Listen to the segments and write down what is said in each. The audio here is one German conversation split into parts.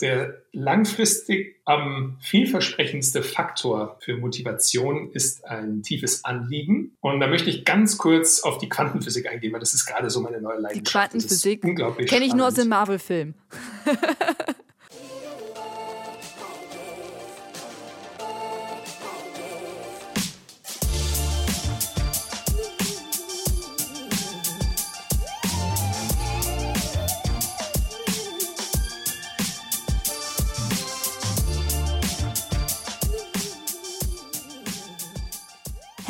Der langfristig am vielversprechendste Faktor für Motivation ist ein tiefes Anliegen. Und da möchte ich ganz kurz auf die Quantenphysik eingehen, weil das ist gerade so meine neue Leidenschaft. Die Quantenphysik kenne ich nur aus dem Marvel-Film.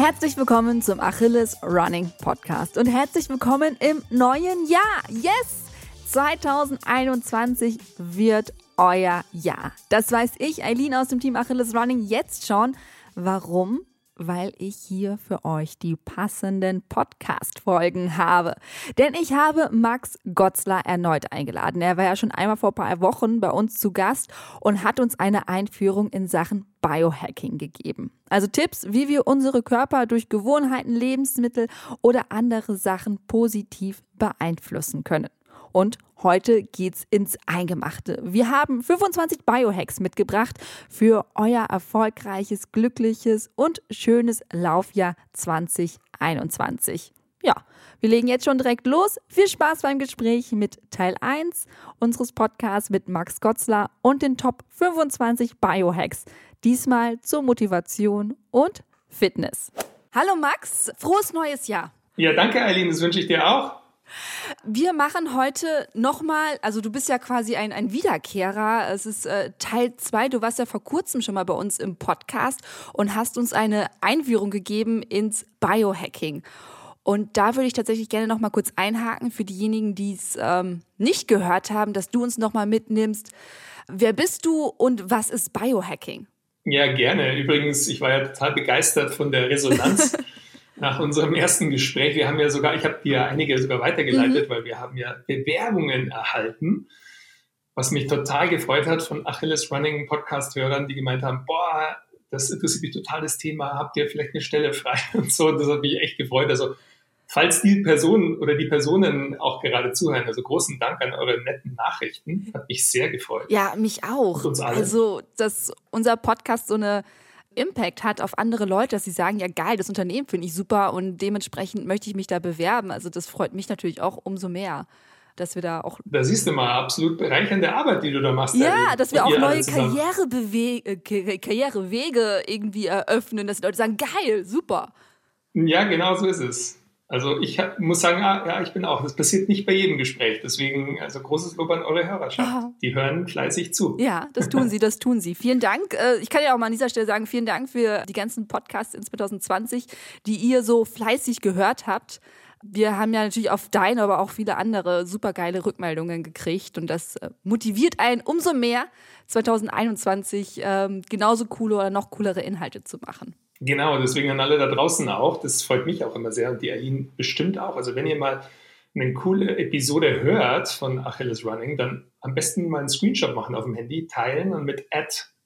Herzlich willkommen zum Achilles Running Podcast und herzlich willkommen im neuen Jahr. Yes! 2021 wird euer Jahr. Das weiß ich, Eileen aus dem Team Achilles Running, jetzt schon. Warum? Weil ich hier für euch die passenden Podcast-Folgen habe. Denn ich habe Max Gotzler erneut eingeladen. Er war ja schon einmal vor ein paar Wochen bei uns zu Gast und hat uns eine Einführung in Sachen Biohacking gegeben. Also Tipps, wie wir unsere Körper durch Gewohnheiten, Lebensmittel oder andere Sachen positiv beeinflussen können. Und heute geht's ins Eingemachte. Wir haben 25 Biohacks mitgebracht für euer erfolgreiches, glückliches und schönes Laufjahr 2021. Ja, wir legen jetzt schon direkt los. Viel Spaß beim Gespräch mit Teil 1 unseres Podcasts mit Max Gotzler und den Top 25 Biohacks. Diesmal zur Motivation und Fitness. Hallo Max, frohes neues Jahr. Ja, danke Eileen, das wünsche ich dir auch. Wir machen heute nochmal, also du bist ja quasi ein, ein Wiederkehrer. Es ist äh, Teil zwei. Du warst ja vor kurzem schon mal bei uns im Podcast und hast uns eine Einführung gegeben ins Biohacking. Und da würde ich tatsächlich gerne nochmal kurz einhaken für diejenigen, die es ähm, nicht gehört haben, dass du uns nochmal mitnimmst. Wer bist du und was ist Biohacking? Ja, gerne. Übrigens, ich war ja total begeistert von der Resonanz nach unserem ersten Gespräch. Wir haben ja sogar, ich habe dir einige sogar weitergeleitet, mhm. weil wir haben ja Bewerbungen erhalten, was mich total gefreut hat von Achilles Running Podcast-Hörern, die gemeint haben, boah, das interessiert mich total das Thema, habt ihr vielleicht eine Stelle frei und so. Das hat mich echt gefreut. Also falls die Personen oder die Personen auch gerade zuhören, also großen Dank an eure netten Nachrichten, hat mich sehr gefreut. Ja, mich auch. Also, dass unser Podcast so eine Impact hat auf andere Leute, dass sie sagen, ja geil, das Unternehmen finde ich super und dementsprechend möchte ich mich da bewerben. Also das freut mich natürlich auch umso mehr dass wir da auch. Da siehst du mal absolut bereichernde Arbeit, die du da machst. Ja, dass wir auch neue Karrierebewe Karrierewege irgendwie eröffnen, dass die Leute sagen, geil, super. Ja, genau so ist es. Also ich hab, muss sagen, ah, ja, ich bin auch. Das passiert nicht bei jedem Gespräch. Deswegen, also großes Lob an eure Hörerschaft. Ja. Die hören fleißig zu. Ja, das tun sie, das tun sie. Vielen Dank. Äh, ich kann ja auch mal an dieser Stelle sagen, vielen Dank für die ganzen Podcasts in 2020, die ihr so fleißig gehört habt. Wir haben ja natürlich auf deine, aber auch viele andere supergeile Rückmeldungen gekriegt und das äh, motiviert einen umso mehr, 2021 ähm, genauso coole oder noch coolere Inhalte zu machen. Genau, deswegen an alle da draußen auch. Das freut mich auch immer sehr und die Aline bestimmt auch. Also wenn ihr mal eine coole Episode hört von Achilles Running, dann am besten mal einen Screenshot machen auf dem Handy, teilen und mit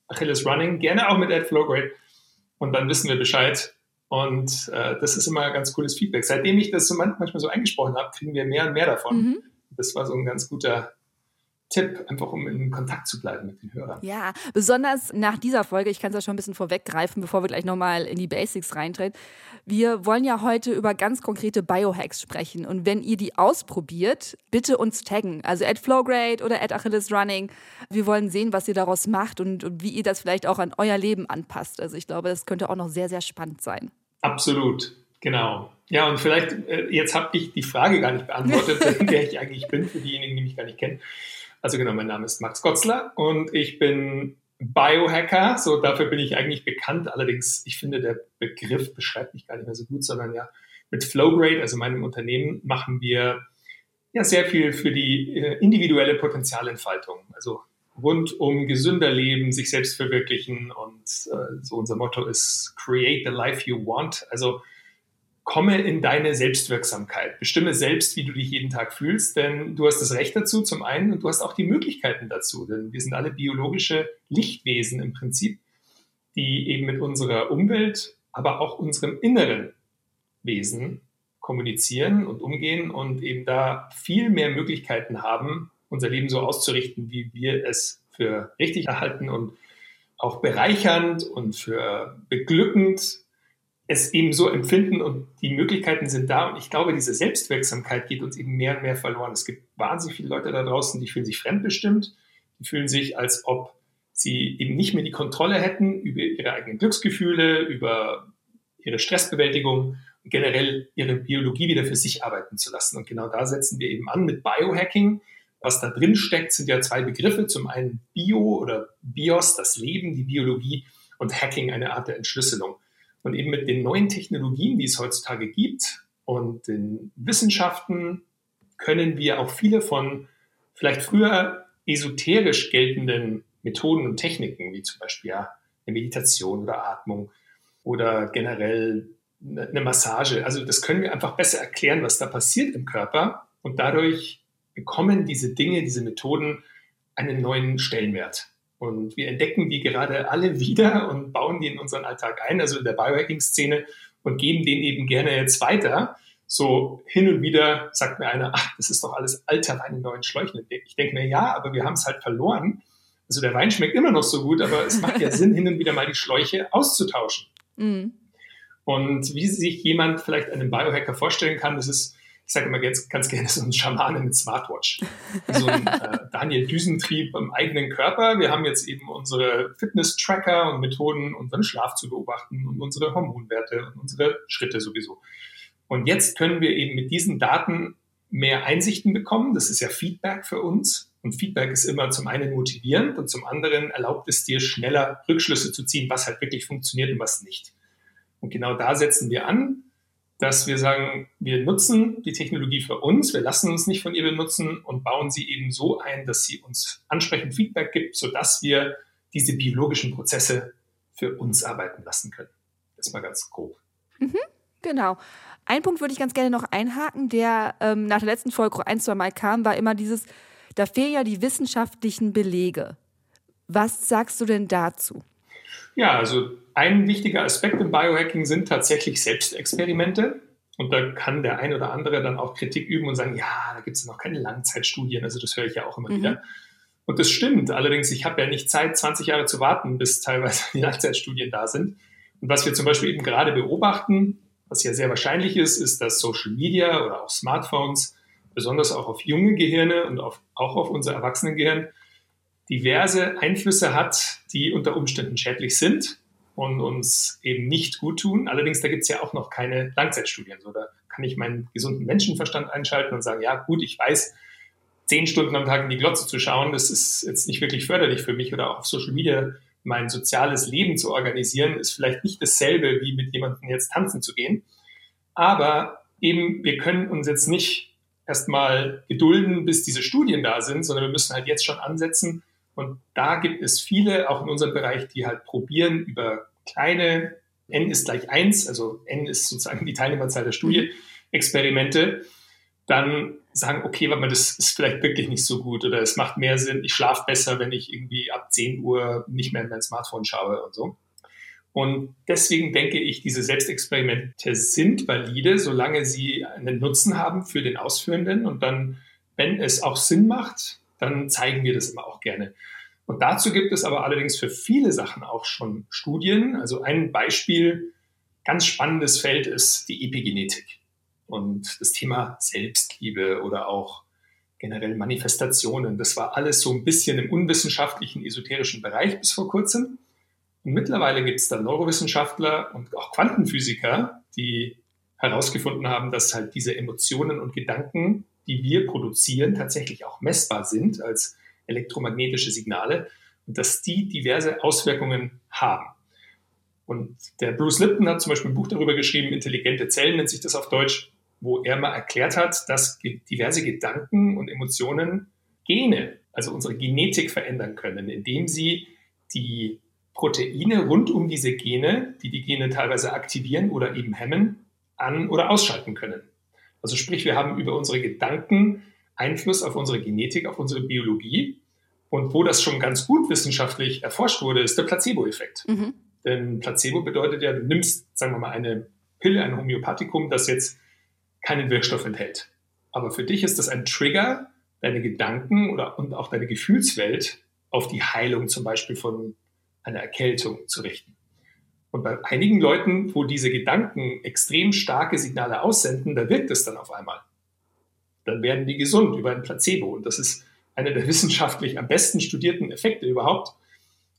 Achilles Running, gerne auch mit Flowgrade und dann wissen wir Bescheid. Und äh, das ist immer ein ganz cooles Feedback. Seitdem ich das so manchmal so eingesprochen habe, kriegen wir mehr und mehr davon. Mhm. Das war so ein ganz guter Tipp, einfach um in Kontakt zu bleiben mit den Hörern. Ja, besonders nach dieser Folge, ich kann es ja schon ein bisschen vorweggreifen, bevor wir gleich nochmal in die Basics reintreten. Wir wollen ja heute über ganz konkrete Biohacks sprechen. Und wenn ihr die ausprobiert, bitte uns taggen. Also at Flowgrade oder at Achilles Running. Wir wollen sehen, was ihr daraus macht und, und wie ihr das vielleicht auch an euer Leben anpasst. Also ich glaube, das könnte auch noch sehr, sehr spannend sein. Absolut. Genau. Ja, und vielleicht, äh, jetzt habe ich die Frage gar nicht beantwortet, wer ich eigentlich bin, für diejenigen, die mich gar nicht kennen. Also genau, mein Name ist Max Gotzler und ich bin Biohacker. So dafür bin ich eigentlich bekannt. Allerdings, ich finde, der Begriff beschreibt mich gar nicht mehr so gut, sondern ja, mit Flowgrade, also meinem Unternehmen, machen wir ja sehr viel für die äh, individuelle Potenzialentfaltung. Also rund um gesünder Leben, sich selbst verwirklichen und äh, so unser Motto ist Create the Life You Want. Also komme in deine Selbstwirksamkeit. Bestimme selbst, wie du dich jeden Tag fühlst, denn du hast das Recht dazu zum einen und du hast auch die Möglichkeiten dazu, denn wir sind alle biologische Lichtwesen im Prinzip, die eben mit unserer Umwelt, aber auch unserem inneren Wesen kommunizieren und umgehen und eben da viel mehr Möglichkeiten haben, unser Leben so auszurichten, wie wir es für richtig erhalten und auch bereichernd und für beglückend es eben so empfinden und die Möglichkeiten sind da. Und ich glaube, diese Selbstwirksamkeit geht uns eben mehr und mehr verloren. Es gibt wahnsinnig viele Leute da draußen, die fühlen sich fremdbestimmt, die fühlen sich, als ob sie eben nicht mehr die Kontrolle hätten über ihre eigenen Glücksgefühle, über ihre Stressbewältigung und generell ihre Biologie wieder für sich arbeiten zu lassen. Und genau da setzen wir eben an mit Biohacking. Was da drin steckt, sind ja zwei Begriffe. Zum einen Bio oder Bios, das Leben, die Biologie und Hacking, eine Art der Entschlüsselung. Und eben mit den neuen Technologien, die es heutzutage gibt und den Wissenschaften, können wir auch viele von vielleicht früher esoterisch geltenden Methoden und Techniken, wie zum Beispiel eine Meditation oder Atmung oder generell eine Massage. Also das können wir einfach besser erklären, was da passiert im Körper und dadurch bekommen diese Dinge, diese Methoden einen neuen Stellenwert. Und wir entdecken die gerade alle wieder und bauen die in unseren Alltag ein, also in der Biohacking-Szene und geben den eben gerne jetzt weiter. So hin und wieder sagt mir einer, ach, das ist doch alles alter Wein in neuen Schläuchen. Ich denke mir, ja, aber wir haben es halt verloren. Also der Wein schmeckt immer noch so gut, aber es macht ja Sinn, hin und wieder mal die Schläuche auszutauschen. Mhm. Und wie sich jemand vielleicht einen Biohacker vorstellen kann, das ist, ich sage immer ganz, ganz gerne, so ein Schamane mit Smartwatch. So ein äh, Daniel Düsentrieb im eigenen Körper. Wir haben jetzt eben unsere Fitness-Tracker und Methoden, unseren Schlaf zu beobachten und unsere Hormonwerte und unsere Schritte sowieso. Und jetzt können wir eben mit diesen Daten mehr Einsichten bekommen. Das ist ja Feedback für uns. Und Feedback ist immer zum einen motivierend und zum anderen erlaubt es dir schneller Rückschlüsse zu ziehen, was halt wirklich funktioniert und was nicht. Und genau da setzen wir an, dass wir sagen, wir nutzen die Technologie für uns, wir lassen uns nicht von ihr benutzen und bauen sie eben so ein, dass sie uns ansprechend Feedback gibt, sodass wir diese biologischen Prozesse für uns arbeiten lassen können. Das ist mal ganz grob. Mhm, genau. Ein Punkt würde ich ganz gerne noch einhaken, der ähm, nach der letzten Folge ein, zwei Mal kam, war immer dieses, da fehlen ja die wissenschaftlichen Belege. Was sagst du denn dazu? Ja, also ein wichtiger Aspekt im Biohacking sind tatsächlich Selbstexperimente. Und da kann der ein oder andere dann auch Kritik üben und sagen, ja, da gibt es noch keine Langzeitstudien. Also das höre ich ja auch immer mhm. wieder. Und das stimmt. Allerdings, ich habe ja nicht Zeit, 20 Jahre zu warten, bis teilweise die Langzeitstudien da sind. Und was wir zum Beispiel eben gerade beobachten, was ja sehr wahrscheinlich ist, ist, dass Social Media oder auch Smartphones besonders auch auf junge Gehirne und auf, auch auf unser Erwachsenengehirn, diverse Einflüsse hat, die unter Umständen schädlich sind und uns eben nicht gut tun. Allerdings, da gibt es ja auch noch keine Langzeitstudien. So, da kann ich meinen gesunden Menschenverstand einschalten und sagen, ja gut, ich weiß, zehn Stunden am Tag in die Glotze zu schauen, das ist jetzt nicht wirklich förderlich für mich oder auch auf Social Media mein soziales Leben zu organisieren, ist vielleicht nicht dasselbe, wie mit jemandem jetzt tanzen zu gehen. Aber eben, wir können uns jetzt nicht erstmal gedulden, bis diese Studien da sind, sondern wir müssen halt jetzt schon ansetzen. Und da gibt es viele, auch in unserem Bereich, die halt probieren, über kleine, n ist gleich eins, also n ist sozusagen die Teilnehmerzahl der Studie, Experimente, dann sagen, okay, warte mal, das ist vielleicht wirklich nicht so gut oder es macht mehr Sinn, ich schlafe besser, wenn ich irgendwie ab 10 Uhr nicht mehr in mein Smartphone schaue und so. Und deswegen denke ich, diese Selbstexperimente sind valide, solange sie einen Nutzen haben für den Ausführenden. Und dann, wenn es auch Sinn macht, dann zeigen wir das immer auch gerne. Und dazu gibt es aber allerdings für viele Sachen auch schon Studien. Also ein Beispiel, ganz spannendes Feld ist die Epigenetik und das Thema Selbstliebe oder auch generell Manifestationen. Das war alles so ein bisschen im unwissenschaftlichen, esoterischen Bereich bis vor kurzem. Und mittlerweile gibt es da Neurowissenschaftler und auch Quantenphysiker, die herausgefunden haben, dass halt diese Emotionen und Gedanken, die wir produzieren, tatsächlich auch messbar sind als elektromagnetische Signale und dass die diverse Auswirkungen haben. Und der Bruce Lipton hat zum Beispiel ein Buch darüber geschrieben, Intelligente Zellen nennt sich das auf Deutsch, wo er mal erklärt hat, dass diverse Gedanken und Emotionen Gene, also unsere Genetik verändern können, indem sie die Proteine rund um diese Gene, die die Gene teilweise aktivieren oder eben hemmen, an- oder ausschalten können. Also sprich, wir haben über unsere Gedanken Einfluss auf unsere Genetik, auf unsere Biologie. Und wo das schon ganz gut wissenschaftlich erforscht wurde, ist der Placebo-Effekt. Mhm. Denn Placebo bedeutet ja, du nimmst, sagen wir mal, eine Pille, ein Homöopathikum, das jetzt keinen Wirkstoff enthält. Aber für dich ist das ein Trigger, deine Gedanken oder, und auch deine Gefühlswelt auf die Heilung zum Beispiel von einer Erkältung zu richten. Und bei einigen Leuten, wo diese Gedanken extrem starke Signale aussenden, da wirkt es dann auf einmal. Dann werden die gesund über ein Placebo. Und das ist einer der wissenschaftlich am besten studierten Effekte überhaupt.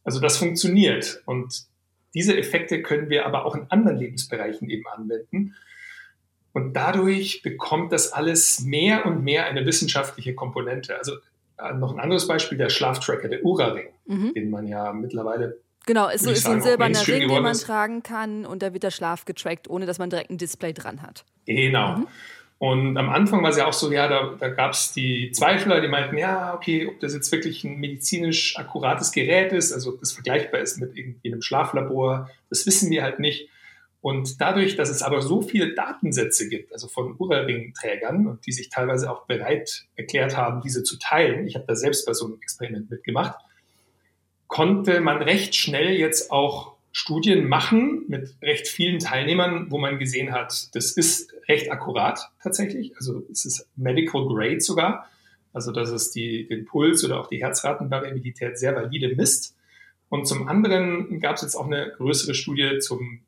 Also das funktioniert. Und diese Effekte können wir aber auch in anderen Lebensbereichen eben anwenden. Und dadurch bekommt das alles mehr und mehr eine wissenschaftliche Komponente. Also äh, noch ein anderes Beispiel, der Schlaftracker, der Ura-Ring, mhm. den man ja mittlerweile Genau, es ist so ein silberner Ring, den man tragen kann und da wird der Schlaf getrackt, ohne dass man direkt ein Display dran hat. Genau. Mhm. Und am Anfang war es ja auch so, ja, da, da gab es die Zweifler, die meinten, ja, okay, ob das jetzt wirklich ein medizinisch akkurates Gerät ist, also ob das vergleichbar ist mit irgendeinem Schlaflabor, das wissen wir halt nicht. Und dadurch, dass es aber so viele Datensätze gibt, also von Ura-Ring-Trägern, und die sich teilweise auch bereit erklärt haben, diese zu teilen, ich habe da selbst bei so einem Experiment mitgemacht, konnte man recht schnell jetzt auch Studien machen mit recht vielen Teilnehmern, wo man gesehen hat, das ist recht akkurat tatsächlich. Also es ist Medical Grade sogar. Also dass es die, den Puls oder auch die Herzratenvariabilität sehr valide misst. Und zum anderen gab es jetzt auch eine größere Studie zum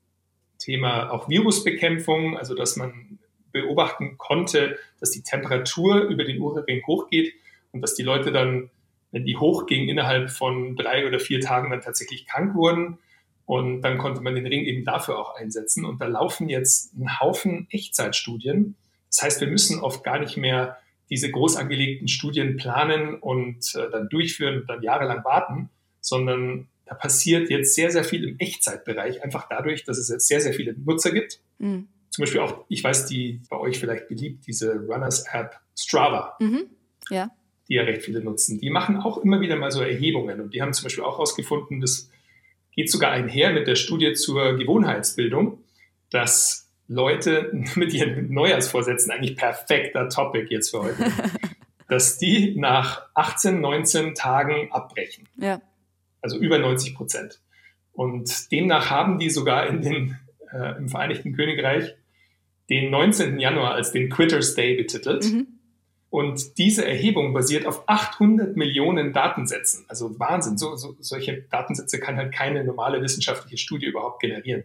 Thema auch Virusbekämpfung, also dass man beobachten konnte, dass die Temperatur über den Uhrring hochgeht und dass die Leute dann, wenn die hochging, innerhalb von drei oder vier Tagen dann tatsächlich krank wurden. Und dann konnte man den Ring eben dafür auch einsetzen. Und da laufen jetzt ein Haufen Echtzeitstudien. Das heißt, wir müssen oft gar nicht mehr diese groß angelegten Studien planen und äh, dann durchführen und dann jahrelang warten, sondern da passiert jetzt sehr, sehr viel im Echtzeitbereich, einfach dadurch, dass es jetzt sehr, sehr viele Nutzer gibt. Mhm. Zum Beispiel auch, ich weiß, die bei euch vielleicht beliebt, diese Runners-App Strava. Mhm. Ja. Die ja recht viele nutzen. Die machen auch immer wieder mal so Erhebungen und die haben zum Beispiel auch herausgefunden, dass geht sogar einher mit der Studie zur Gewohnheitsbildung, dass Leute mit ihren Neujahrsvorsätzen eigentlich perfekter Topic jetzt für heute, dass die nach 18, 19 Tagen abbrechen. Ja. Also über 90 Prozent. Und demnach haben die sogar in den, äh, im Vereinigten Königreich den 19. Januar als den Quitters Day betitelt. Mhm. Und diese Erhebung basiert auf 800 Millionen Datensätzen. Also Wahnsinn. So, so, solche Datensätze kann halt keine normale wissenschaftliche Studie überhaupt generieren.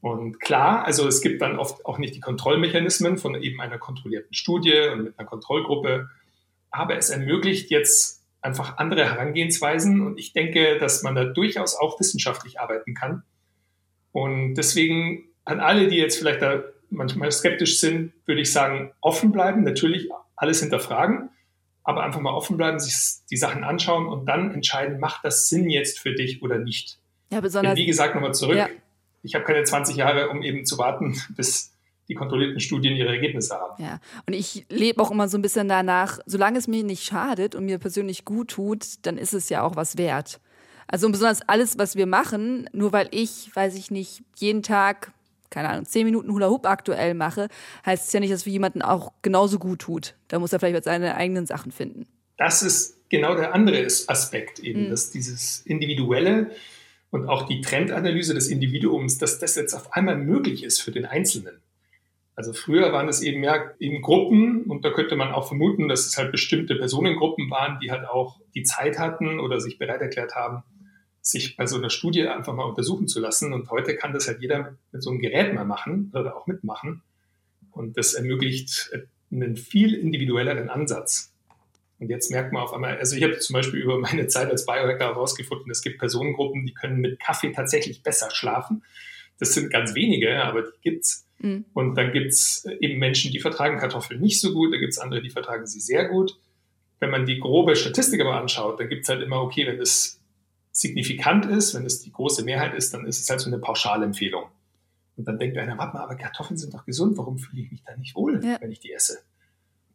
Und klar, also es gibt dann oft auch nicht die Kontrollmechanismen von eben einer kontrollierten Studie und mit einer Kontrollgruppe. Aber es ermöglicht jetzt einfach andere Herangehensweisen. Und ich denke, dass man da durchaus auch wissenschaftlich arbeiten kann. Und deswegen an alle, die jetzt vielleicht da manchmal skeptisch sind, würde ich sagen, offen bleiben. Natürlich alles hinterfragen, aber einfach mal offen bleiben, sich die Sachen anschauen und dann entscheiden, macht das Sinn jetzt für dich oder nicht. Ja, besonders. Denn wie gesagt, nochmal zurück. Ja. Ich habe keine 20 Jahre, um eben zu warten, bis die kontrollierten Studien ihre Ergebnisse haben. Ja, und ich lebe auch immer so ein bisschen danach, solange es mir nicht schadet und mir persönlich gut tut, dann ist es ja auch was wert. Also besonders alles, was wir machen, nur weil ich, weiß ich nicht, jeden Tag keine Ahnung, zehn Minuten Hula Hoop aktuell mache, heißt es ja nicht, dass für jemanden auch genauso gut tut. Da muss er vielleicht seine eigenen Sachen finden. Das ist genau der andere Aspekt eben, mhm. dass dieses Individuelle und auch die Trendanalyse des Individuums, dass das jetzt auf einmal möglich ist für den Einzelnen. Also früher waren es eben ja eben Gruppen und da könnte man auch vermuten, dass es halt bestimmte Personengruppen waren, die halt auch die Zeit hatten oder sich bereit erklärt haben, sich bei so einer Studie einfach mal untersuchen zu lassen. Und heute kann das halt jeder mit so einem Gerät mal machen oder auch mitmachen. Und das ermöglicht einen viel individuelleren Ansatz. Und jetzt merkt man auf einmal, also ich habe zum Beispiel über meine Zeit als Biohacker herausgefunden, es gibt Personengruppen, die können mit Kaffee tatsächlich besser schlafen. Das sind ganz wenige, aber die gibt's. Mhm. Und dann gibt's eben Menschen, die vertragen Kartoffeln nicht so gut, da gibt's andere, die vertragen sie sehr gut. Wenn man die grobe Statistik aber anschaut, dann gibt's halt immer, okay, wenn das signifikant ist, wenn es die große Mehrheit ist, dann ist es halt so eine Pauschalempfehlung. Und dann denkt einer, warte mal, aber Kartoffeln sind doch gesund, warum fühle ich mich da nicht wohl, ja. wenn ich die esse?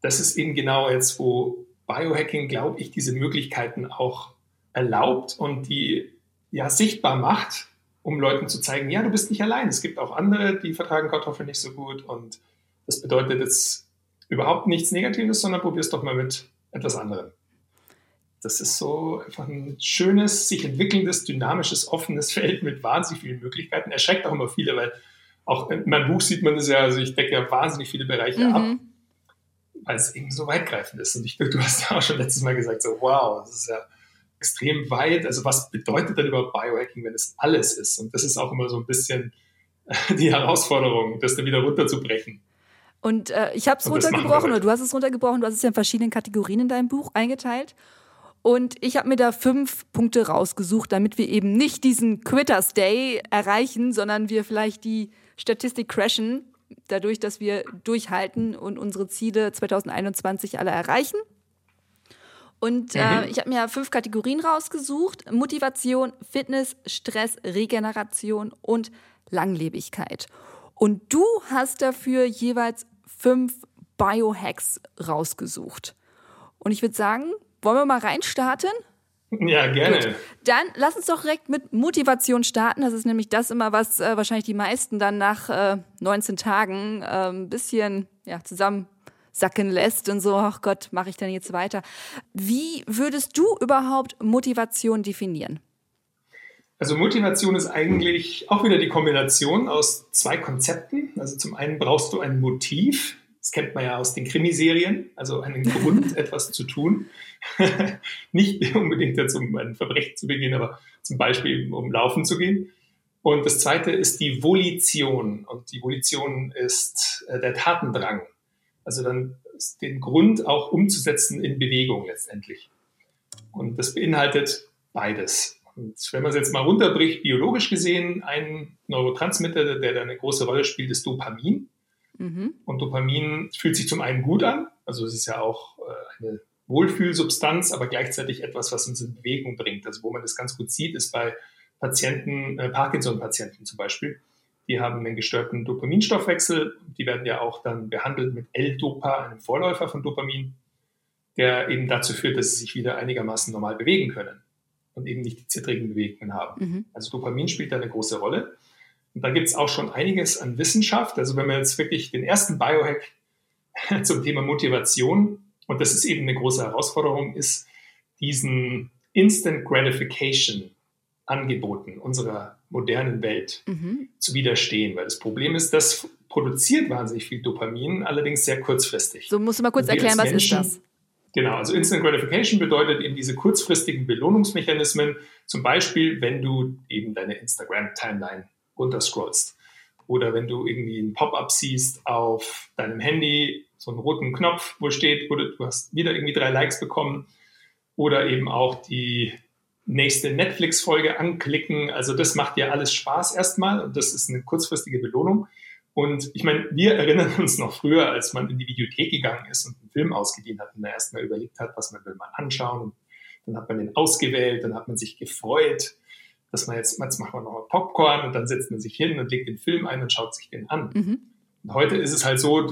Das ist eben genau jetzt, wo Biohacking, glaube ich, diese Möglichkeiten auch erlaubt und die ja sichtbar macht, um Leuten zu zeigen, ja, du bist nicht allein. Es gibt auch andere, die vertragen Kartoffeln nicht so gut und das bedeutet jetzt überhaupt nichts Negatives, sondern probier es doch mal mit etwas anderem. Das ist so einfach ein schönes, sich entwickelndes, dynamisches, offenes Feld mit wahnsinnig vielen Möglichkeiten. Erschreckt auch immer viele, weil auch in meinem Buch sieht man das ja, also ich decke ja wahnsinnig viele Bereiche mhm. ab, weil es eben so weitgreifend ist. Und ich, du hast ja auch schon letztes Mal gesagt, so wow, das ist ja extrem weit. Also was bedeutet denn überhaupt Biohacking, wenn es alles ist? Und das ist auch immer so ein bisschen die Herausforderung, das dann wieder runterzubrechen. Und äh, ich habe es runtergebrochen, oder du hast es runtergebrochen, du hast es ja in verschiedenen Kategorien in deinem Buch eingeteilt. Und ich habe mir da fünf Punkte rausgesucht, damit wir eben nicht diesen Quitters Day erreichen, sondern wir vielleicht die Statistik crashen, dadurch, dass wir durchhalten und unsere Ziele 2021 alle erreichen. Und äh, mhm. ich habe mir fünf Kategorien rausgesucht: Motivation, Fitness, Stress, Regeneration und Langlebigkeit. Und du hast dafür jeweils fünf Biohacks rausgesucht. Und ich würde sagen, wollen wir mal reinstarten? Ja, gerne. Gut. Dann lass uns doch direkt mit Motivation starten. Das ist nämlich das immer, was äh, wahrscheinlich die meisten dann nach äh, 19 Tagen äh, ein bisschen ja, zusammensacken lässt und so, ach Gott, mache ich denn jetzt weiter? Wie würdest du überhaupt Motivation definieren? Also Motivation ist eigentlich auch wieder die Kombination aus zwei Konzepten. Also zum einen brauchst du ein Motiv, das kennt man ja aus den Krimiserien, also einen Grund, etwas zu tun. Nicht unbedingt jetzt, um ein Verbrechen zu begehen, aber zum Beispiel, um laufen zu gehen. Und das zweite ist die Volition. Und die Volition ist äh, der Tatendrang. Also dann den Grund auch umzusetzen in Bewegung letztendlich. Und das beinhaltet beides. Und wenn man es jetzt mal runterbricht, biologisch gesehen, ein Neurotransmitter, der da eine große Rolle spielt, ist Dopamin. Mhm. Und Dopamin fühlt sich zum einen gut an, also es ist ja auch äh, eine Wohlfühlsubstanz, aber gleichzeitig etwas, was uns in Bewegung bringt. Also wo man das ganz gut sieht, ist bei Patienten, äh, Parkinson-Patienten zum Beispiel. Die haben einen gestörten Dopaminstoffwechsel. Die werden ja auch dann behandelt mit L-Dopa, einem Vorläufer von Dopamin, der eben dazu führt, dass sie sich wieder einigermaßen normal bewegen können und eben nicht die zittrigen Bewegungen haben. Mhm. Also Dopamin spielt da eine große Rolle. Und da gibt es auch schon einiges an Wissenschaft. Also wenn man jetzt wirklich den ersten Biohack zum Thema Motivation, und das ist eben eine große Herausforderung, ist diesen Instant Gratification Angeboten unserer modernen Welt mhm. zu widerstehen. Weil das Problem ist, das produziert wahnsinnig viel Dopamin, allerdings sehr kurzfristig. So musst du mal kurz erklären, was Menschen, ist das? Genau, also Instant Gratification bedeutet eben diese kurzfristigen Belohnungsmechanismen, zum Beispiel, wenn du eben deine Instagram-Timeline runterscrollst. Oder wenn du irgendwie ein Pop-up siehst auf deinem Handy, so einen roten Knopf, wo steht, wo du, du hast wieder irgendwie drei Likes bekommen. Oder eben auch die nächste Netflix-Folge anklicken. Also das macht dir alles Spaß erstmal und das ist eine kurzfristige Belohnung. Und ich meine, wir erinnern uns noch früher, als man in die Videothek gegangen ist und einen Film ausgedient hat und da erstmal überlegt hat, was man will mal anschauen. Dann hat man den ausgewählt, dann hat man sich gefreut dass man jetzt, jetzt macht man noch Popcorn und dann setzt man sich hin und legt den Film ein und schaut sich den an. Mhm. Und heute ist es halt so,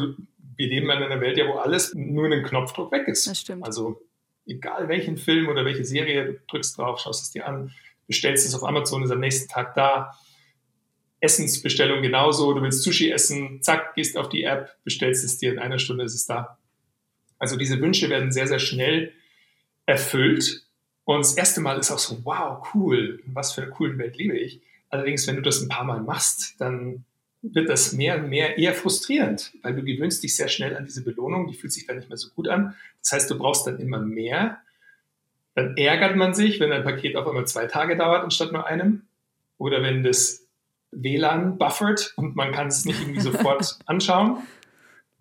wir leben in einer Welt ja, wo alles nur einen Knopfdruck weg ist. Das stimmt. Also egal welchen Film oder welche Serie, du drückst drauf, schaust es dir an, bestellst es auf Amazon, ist am nächsten Tag da. Essensbestellung genauso, du willst Sushi essen, zack, gehst auf die App, bestellst es dir, in einer Stunde ist es da. Also diese Wünsche werden sehr, sehr schnell erfüllt und das erste Mal ist auch so, wow, cool, was für eine coole Welt lebe ich. Allerdings, wenn du das ein paar Mal machst, dann wird das mehr und mehr eher frustrierend, weil du gewöhnst dich sehr schnell an diese Belohnung, die fühlt sich dann nicht mehr so gut an. Das heißt, du brauchst dann immer mehr. Dann ärgert man sich, wenn ein Paket auf einmal zwei Tage dauert anstatt nur einem. Oder wenn das WLAN buffert und man kann es nicht irgendwie sofort anschauen.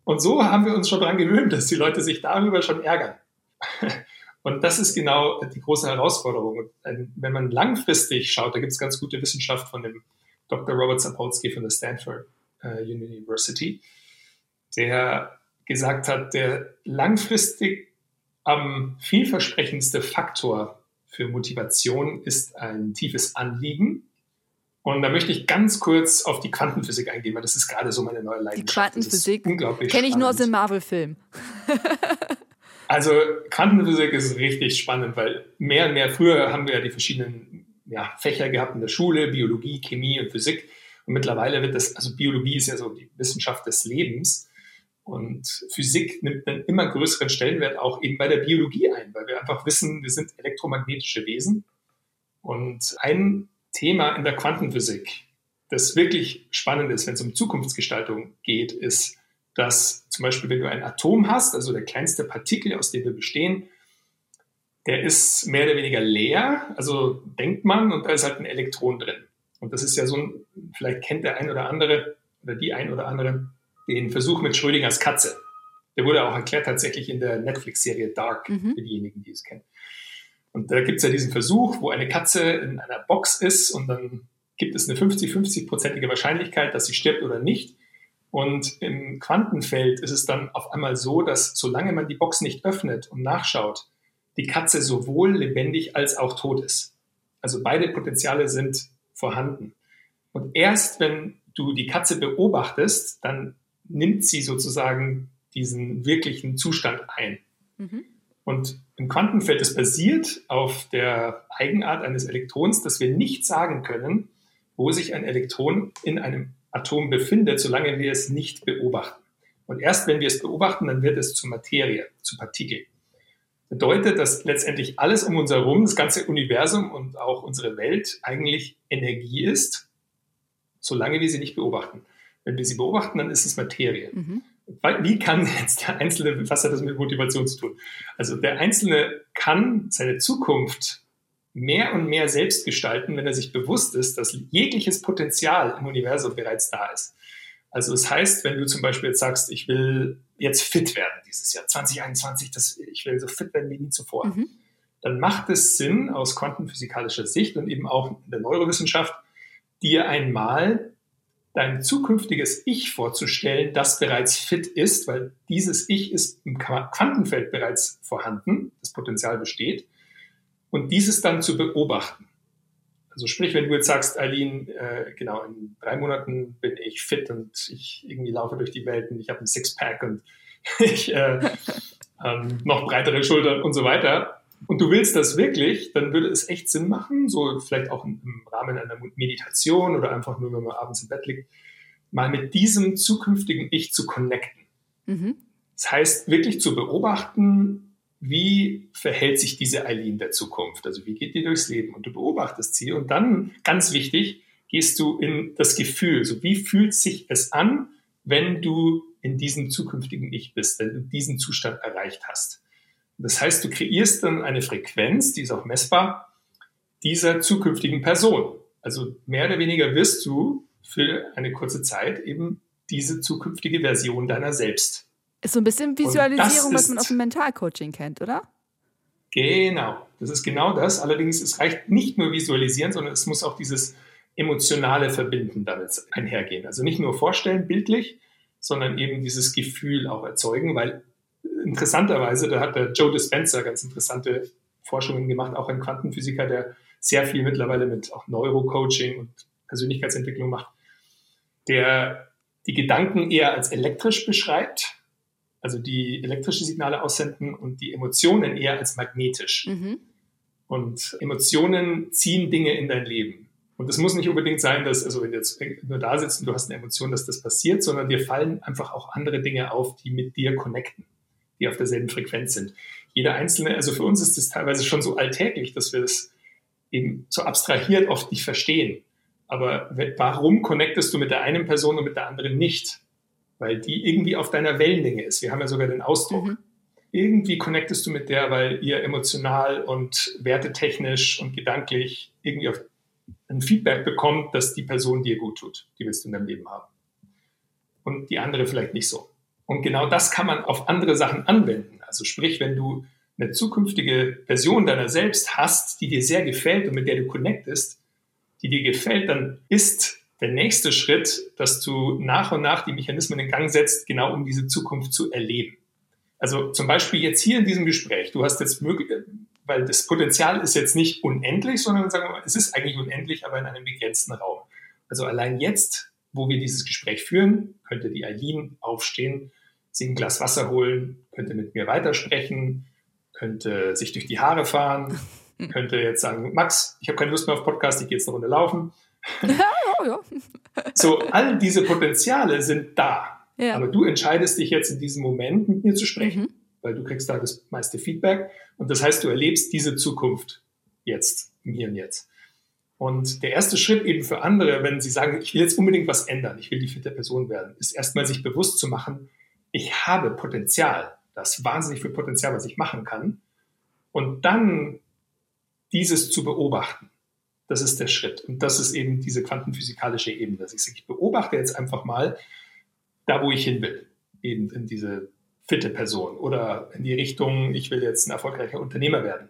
Und so haben wir uns schon daran gewöhnt, dass die Leute sich darüber schon ärgern. Und das ist genau die große Herausforderung. Wenn man langfristig schaut, da gibt es ganz gute Wissenschaft von dem Dr. Robert Sapolsky von der Stanford äh, University, der gesagt hat, der langfristig am vielversprechendste Faktor für Motivation ist ein tiefes Anliegen. Und da möchte ich ganz kurz auf die Quantenphysik eingehen, weil das ist gerade so meine neue Leidenschaft. Die Quantenphysik kenne ich nur aus dem Marvel-Film. Also Quantenphysik ist richtig spannend, weil mehr und mehr, früher haben wir ja die verschiedenen ja, Fächer gehabt in der Schule, Biologie, Chemie und Physik. Und mittlerweile wird das, also Biologie ist ja so die Wissenschaft des Lebens. Und Physik nimmt einen immer größeren Stellenwert auch eben bei der Biologie ein, weil wir einfach wissen, wir sind elektromagnetische Wesen. Und ein Thema in der Quantenphysik, das wirklich spannend ist, wenn es um Zukunftsgestaltung geht, ist, dass zum Beispiel, wenn du ein Atom hast, also der kleinste Partikel, aus dem wir bestehen, der ist mehr oder weniger leer, also denkt man, und da ist halt ein Elektron drin. Und das ist ja so ein, vielleicht kennt der ein oder andere oder die ein oder andere den Versuch mit Schrödingers Katze. Der wurde auch erklärt tatsächlich in der Netflix-Serie Dark, mhm. für diejenigen, die es kennen. Und da gibt es ja diesen Versuch, wo eine Katze in einer Box ist und dann gibt es eine 50-50-prozentige Wahrscheinlichkeit, dass sie stirbt oder nicht. Und im Quantenfeld ist es dann auf einmal so, dass solange man die Box nicht öffnet und nachschaut, die Katze sowohl lebendig als auch tot ist. Also beide Potenziale sind vorhanden. Und erst wenn du die Katze beobachtest, dann nimmt sie sozusagen diesen wirklichen Zustand ein. Mhm. Und im Quantenfeld ist basiert auf der Eigenart eines Elektrons, dass wir nicht sagen können, wo sich ein Elektron in einem Atom befindet, solange wir es nicht beobachten. Und erst wenn wir es beobachten, dann wird es zur Materie, zu Partikel bedeutet, dass letztendlich alles um uns herum, das ganze Universum und auch unsere Welt eigentlich Energie ist, solange wir sie nicht beobachten. Wenn wir sie beobachten, dann ist es Materie. Mhm. Wie kann jetzt der Einzelne, was hat das mit Motivation zu tun? Also der Einzelne kann seine Zukunft mehr und mehr selbst gestalten, wenn er sich bewusst ist, dass jegliches Potenzial im Universum bereits da ist. Also es das heißt, wenn du zum Beispiel jetzt sagst, ich will jetzt fit werden dieses Jahr, 2021, das, ich will so fit werden wie nie zuvor, mhm. dann macht es Sinn aus quantenphysikalischer Sicht und eben auch in der Neurowissenschaft, dir einmal dein zukünftiges Ich vorzustellen, das bereits fit ist, weil dieses Ich ist im Quantenfeld bereits vorhanden, das Potenzial besteht, und dieses dann zu beobachten. Also sprich, wenn du jetzt sagst, Eileen, äh, genau, in drei Monaten bin ich fit und ich irgendwie laufe durch die Welt und ich habe ein Sixpack und ich äh, ähm, noch breitere Schultern und so weiter. Und du willst das wirklich, dann würde es echt Sinn machen, so vielleicht auch im Rahmen einer Meditation oder einfach nur, wenn man abends im Bett liegt, mal mit diesem zukünftigen Ich zu connecten. Mhm. Das heißt, wirklich zu beobachten, wie verhält sich diese Eileen der Zukunft? Also wie geht die durchs Leben? Und du beobachtest sie und dann, ganz wichtig, gehst du in das Gefühl. So wie fühlt sich es an, wenn du in diesem zukünftigen Ich bist, wenn du diesen Zustand erreicht hast? Das heißt, du kreierst dann eine Frequenz, die ist auch messbar, dieser zukünftigen Person. Also mehr oder weniger wirst du für eine kurze Zeit eben diese zukünftige Version deiner selbst. Ist so ein bisschen Visualisierung, was man aus dem Mentalcoaching kennt, oder? Genau, das ist genau das. Allerdings, es reicht nicht nur visualisieren, sondern es muss auch dieses emotionale Verbinden damit einhergehen. Also nicht nur vorstellen, bildlich, sondern eben dieses Gefühl auch erzeugen, weil interessanterweise, da hat der Joe Dispenza ganz interessante Forschungen gemacht, auch ein Quantenphysiker, der sehr viel mittlerweile mit auch Neurocoaching und Persönlichkeitsentwicklung macht, der die Gedanken eher als elektrisch beschreibt also die elektrische Signale aussenden und die Emotionen eher als magnetisch. Mhm. Und Emotionen ziehen Dinge in dein Leben. Und es muss nicht unbedingt sein, dass, also wenn du jetzt nur da sitzt und du hast eine Emotion, dass das passiert, sondern dir fallen einfach auch andere Dinge auf, die mit dir connecten, die auf derselben Frequenz sind. Jeder einzelne, also für uns ist es teilweise schon so alltäglich, dass wir das eben so abstrahiert oft nicht verstehen. Aber warum connectest du mit der einen Person und mit der anderen nicht? Weil die irgendwie auf deiner Wellenlänge ist. Wir haben ja sogar den Ausdruck. Mhm. Irgendwie connectest du mit der, weil ihr emotional und wertetechnisch und gedanklich irgendwie auf ein Feedback bekommt, dass die Person dir gut tut. Die willst du in deinem Leben haben. Und die andere vielleicht nicht so. Und genau das kann man auf andere Sachen anwenden. Also sprich, wenn du eine zukünftige Version deiner selbst hast, die dir sehr gefällt und mit der du connectest, die dir gefällt, dann ist der nächste Schritt, dass du nach und nach die Mechanismen in Gang setzt, genau um diese Zukunft zu erleben. Also zum Beispiel jetzt hier in diesem Gespräch, du hast jetzt möglich, weil das Potenzial ist jetzt nicht unendlich, sondern sagen wir mal, es ist eigentlich unendlich, aber in einem begrenzten Raum. Also allein jetzt, wo wir dieses Gespräch führen, könnte die Eileen aufstehen, sich ein Glas Wasser holen, könnte mit mir weitersprechen, könnte sich durch die Haare fahren, könnte jetzt sagen, Max, ich habe keine Lust mehr auf Podcast, ich gehe jetzt eine Runde laufen. Ja, ja. So, all diese Potenziale sind da. Ja. Aber du entscheidest dich jetzt in diesem Moment mit mir zu sprechen, mhm. weil du kriegst da das meiste Feedback. Und das heißt, du erlebst diese Zukunft jetzt, im Hier und Jetzt. Und der erste Schritt eben für andere, wenn sie sagen, ich will jetzt unbedingt was ändern, ich will die fitte Person werden, ist erstmal sich bewusst zu machen, ich habe Potenzial, das ist wahnsinnig viel Potenzial, was ich machen kann. Und dann dieses zu beobachten, das ist der Schritt. Und das ist eben diese quantenphysikalische Ebene, dass ich sage, ich beobachte jetzt einfach mal da, wo ich hin will, eben in diese fitte Person oder in die Richtung, ich will jetzt ein erfolgreicher Unternehmer werden.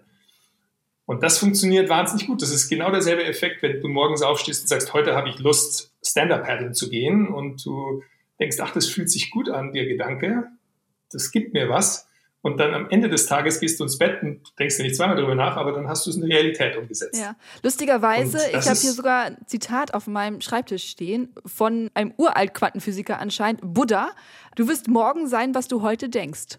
Und das funktioniert wahnsinnig gut. Das ist genau derselbe Effekt, wenn du morgens aufstehst und sagst, heute habe ich Lust, Stand-Up-Paddeln zu gehen und du denkst, ach, das fühlt sich gut an, der Gedanke, das gibt mir was. Und dann am Ende des Tages gehst du ins Bett und denkst dir nicht zweimal darüber nach, aber dann hast du es in die Realität umgesetzt. Ja, lustigerweise, ich habe hier sogar ein Zitat auf meinem Schreibtisch stehen von einem uralt Quantenphysiker anscheinend, Buddha. Du wirst morgen sein, was du heute denkst.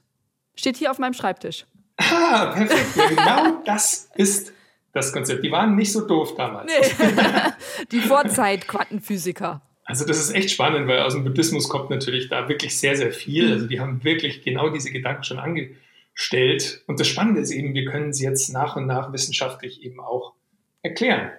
Steht hier auf meinem Schreibtisch. Ah, perfekt. Ja, genau das ist das Konzept. Die waren nicht so doof damals. Nee. Die Vorzeit-Quantenphysiker. Also das ist echt spannend, weil aus dem Buddhismus kommt natürlich da wirklich sehr, sehr viel. Also die haben wirklich genau diese Gedanken schon angestellt. Und das Spannende ist eben, wir können sie jetzt nach und nach wissenschaftlich eben auch erklären,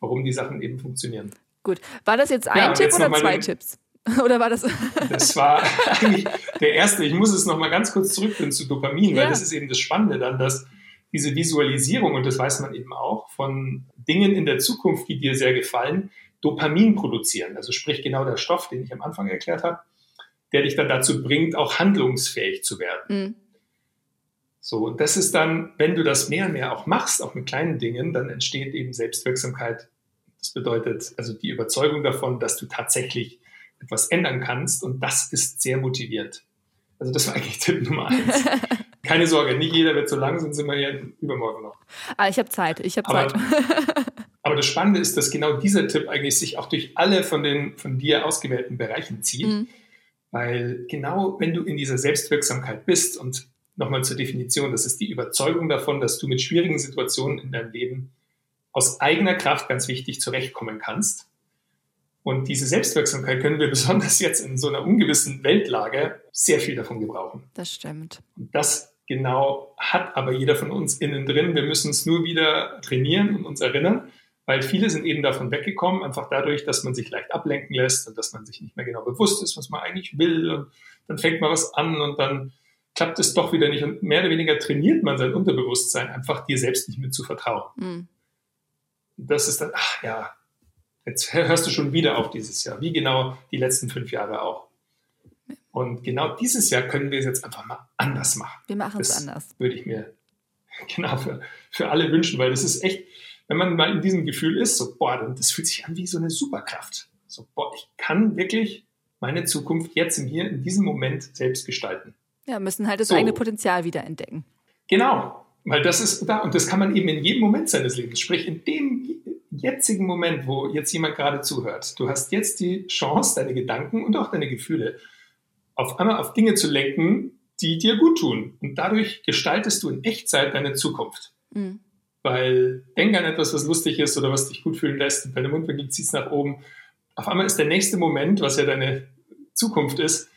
warum die Sachen eben funktionieren. Gut. War das jetzt ein ja, Tipp jetzt oder zwei Tipps? Oder war das? Das war eigentlich der erste. Ich muss es nochmal ganz kurz zurückführen zu Dopamin, weil ja. das ist eben das Spannende dann, dass diese Visualisierung, und das weiß man eben auch, von Dingen in der Zukunft, die dir sehr gefallen, Dopamin produzieren. Also sprich genau der Stoff, den ich am Anfang erklärt habe, der dich dann dazu bringt, auch handlungsfähig zu werden. Mhm. So, das ist dann, wenn du das mehr und mehr auch machst, auch mit kleinen Dingen, dann entsteht eben Selbstwirksamkeit. Das bedeutet also die Überzeugung davon, dass du tatsächlich etwas ändern kannst und das ist sehr motivierend. Also das war eigentlich Tipp Nummer eins. Keine Sorge, nicht jeder wird so lang, sonst sind wir ja übermorgen noch. Ah, ich habe Zeit, ich habe Zeit. Aber das Spannende ist, dass genau dieser Tipp eigentlich sich auch durch alle von den von dir ausgewählten Bereichen zieht. Mhm. Weil genau wenn du in dieser Selbstwirksamkeit bist und nochmal zur Definition, das ist die Überzeugung davon, dass du mit schwierigen Situationen in deinem Leben aus eigener Kraft ganz wichtig zurechtkommen kannst. Und diese Selbstwirksamkeit können wir besonders jetzt in so einer ungewissen Weltlage sehr viel davon gebrauchen. Das stimmt. Und das genau hat aber jeder von uns innen drin. Wir müssen es nur wieder trainieren und uns erinnern weil viele sind eben davon weggekommen, einfach dadurch, dass man sich leicht ablenken lässt und dass man sich nicht mehr genau bewusst ist, was man eigentlich will. Und dann fängt man was an und dann klappt es doch wieder nicht. Und mehr oder weniger trainiert man sein Unterbewusstsein, einfach dir selbst nicht mehr zu vertrauen. Mhm. Das ist dann, ach ja, jetzt hörst du schon wieder auf dieses Jahr, wie genau die letzten fünf Jahre auch. Und genau dieses Jahr können wir es jetzt einfach mal anders machen. Wir machen es anders. Würde ich mir genau für, für alle wünschen, weil das ist echt, wenn man mal in diesem Gefühl ist, so, boah, das fühlt sich an wie so eine Superkraft. So, boah, ich kann wirklich meine Zukunft jetzt im Hier, in diesem Moment selbst gestalten. Ja, müssen halt das so. eigene Potenzial wieder entdecken. Genau, weil das ist da und das kann man eben in jedem Moment seines Lebens, sprich in dem jetzigen Moment, wo jetzt jemand gerade zuhört. Du hast jetzt die Chance, deine Gedanken und auch deine Gefühle auf einmal auf Dinge zu lenken, die dir gut tun. Und dadurch gestaltest du in Echtzeit deine Zukunft. Mhm. Weil denk an etwas, was lustig ist oder was dich gut fühlen lässt und deine Mundwinkel ziehst nach oben. Auf einmal ist der nächste Moment, was ja deine Zukunft ist,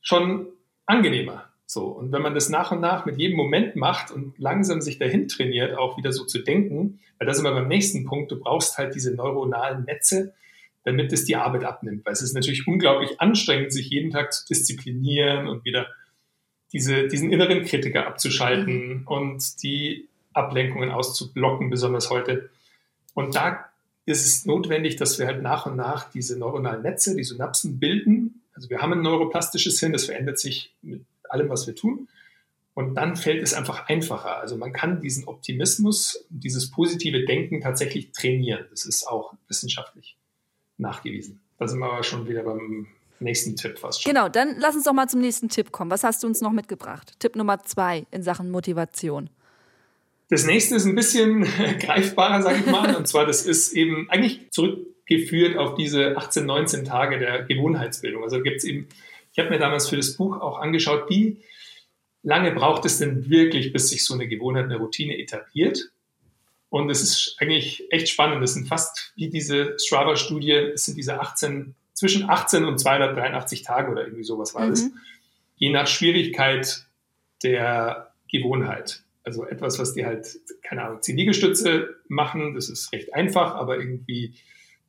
schon angenehmer. So. Und wenn man das nach und nach mit jedem Moment macht und langsam sich dahin trainiert, auch wieder so zu denken, weil das ist immer beim nächsten Punkt, du brauchst halt diese neuronalen Netze, damit es die Arbeit abnimmt. Weil es ist natürlich unglaublich anstrengend, sich jeden Tag zu disziplinieren und wieder diese, diesen inneren Kritiker abzuschalten mhm. und die Ablenkungen auszublocken, besonders heute. Und da ist es notwendig, dass wir halt nach und nach diese neuronalen Netze, die Synapsen bilden. Also wir haben ein neuroplastisches Hirn, das verändert sich mit allem, was wir tun. Und dann fällt es einfach einfacher. Also man kann diesen Optimismus, dieses positive Denken tatsächlich trainieren. Das ist auch wissenschaftlich nachgewiesen. Da sind wir aber schon wieder beim nächsten Tipp fast schon. Genau, dann lass uns doch mal zum nächsten Tipp kommen. Was hast du uns noch mitgebracht? Tipp Nummer zwei in Sachen Motivation. Das nächste ist ein bisschen greifbarer, sage ich mal. Und zwar, das ist eben eigentlich zurückgeführt auf diese 18, 19 Tage der Gewohnheitsbildung. Also gibt es eben, ich habe mir damals für das Buch auch angeschaut, wie lange braucht es denn wirklich, bis sich so eine Gewohnheit, eine Routine etabliert. Und es ist eigentlich echt spannend. Das sind fast wie diese Strava-Studie, es sind diese 18, zwischen 18 und 283 Tage oder irgendwie sowas war mhm. das. Je nach Schwierigkeit der Gewohnheit. Also etwas, was die halt, keine Ahnung, zehn Liegestütze machen, das ist recht einfach, aber irgendwie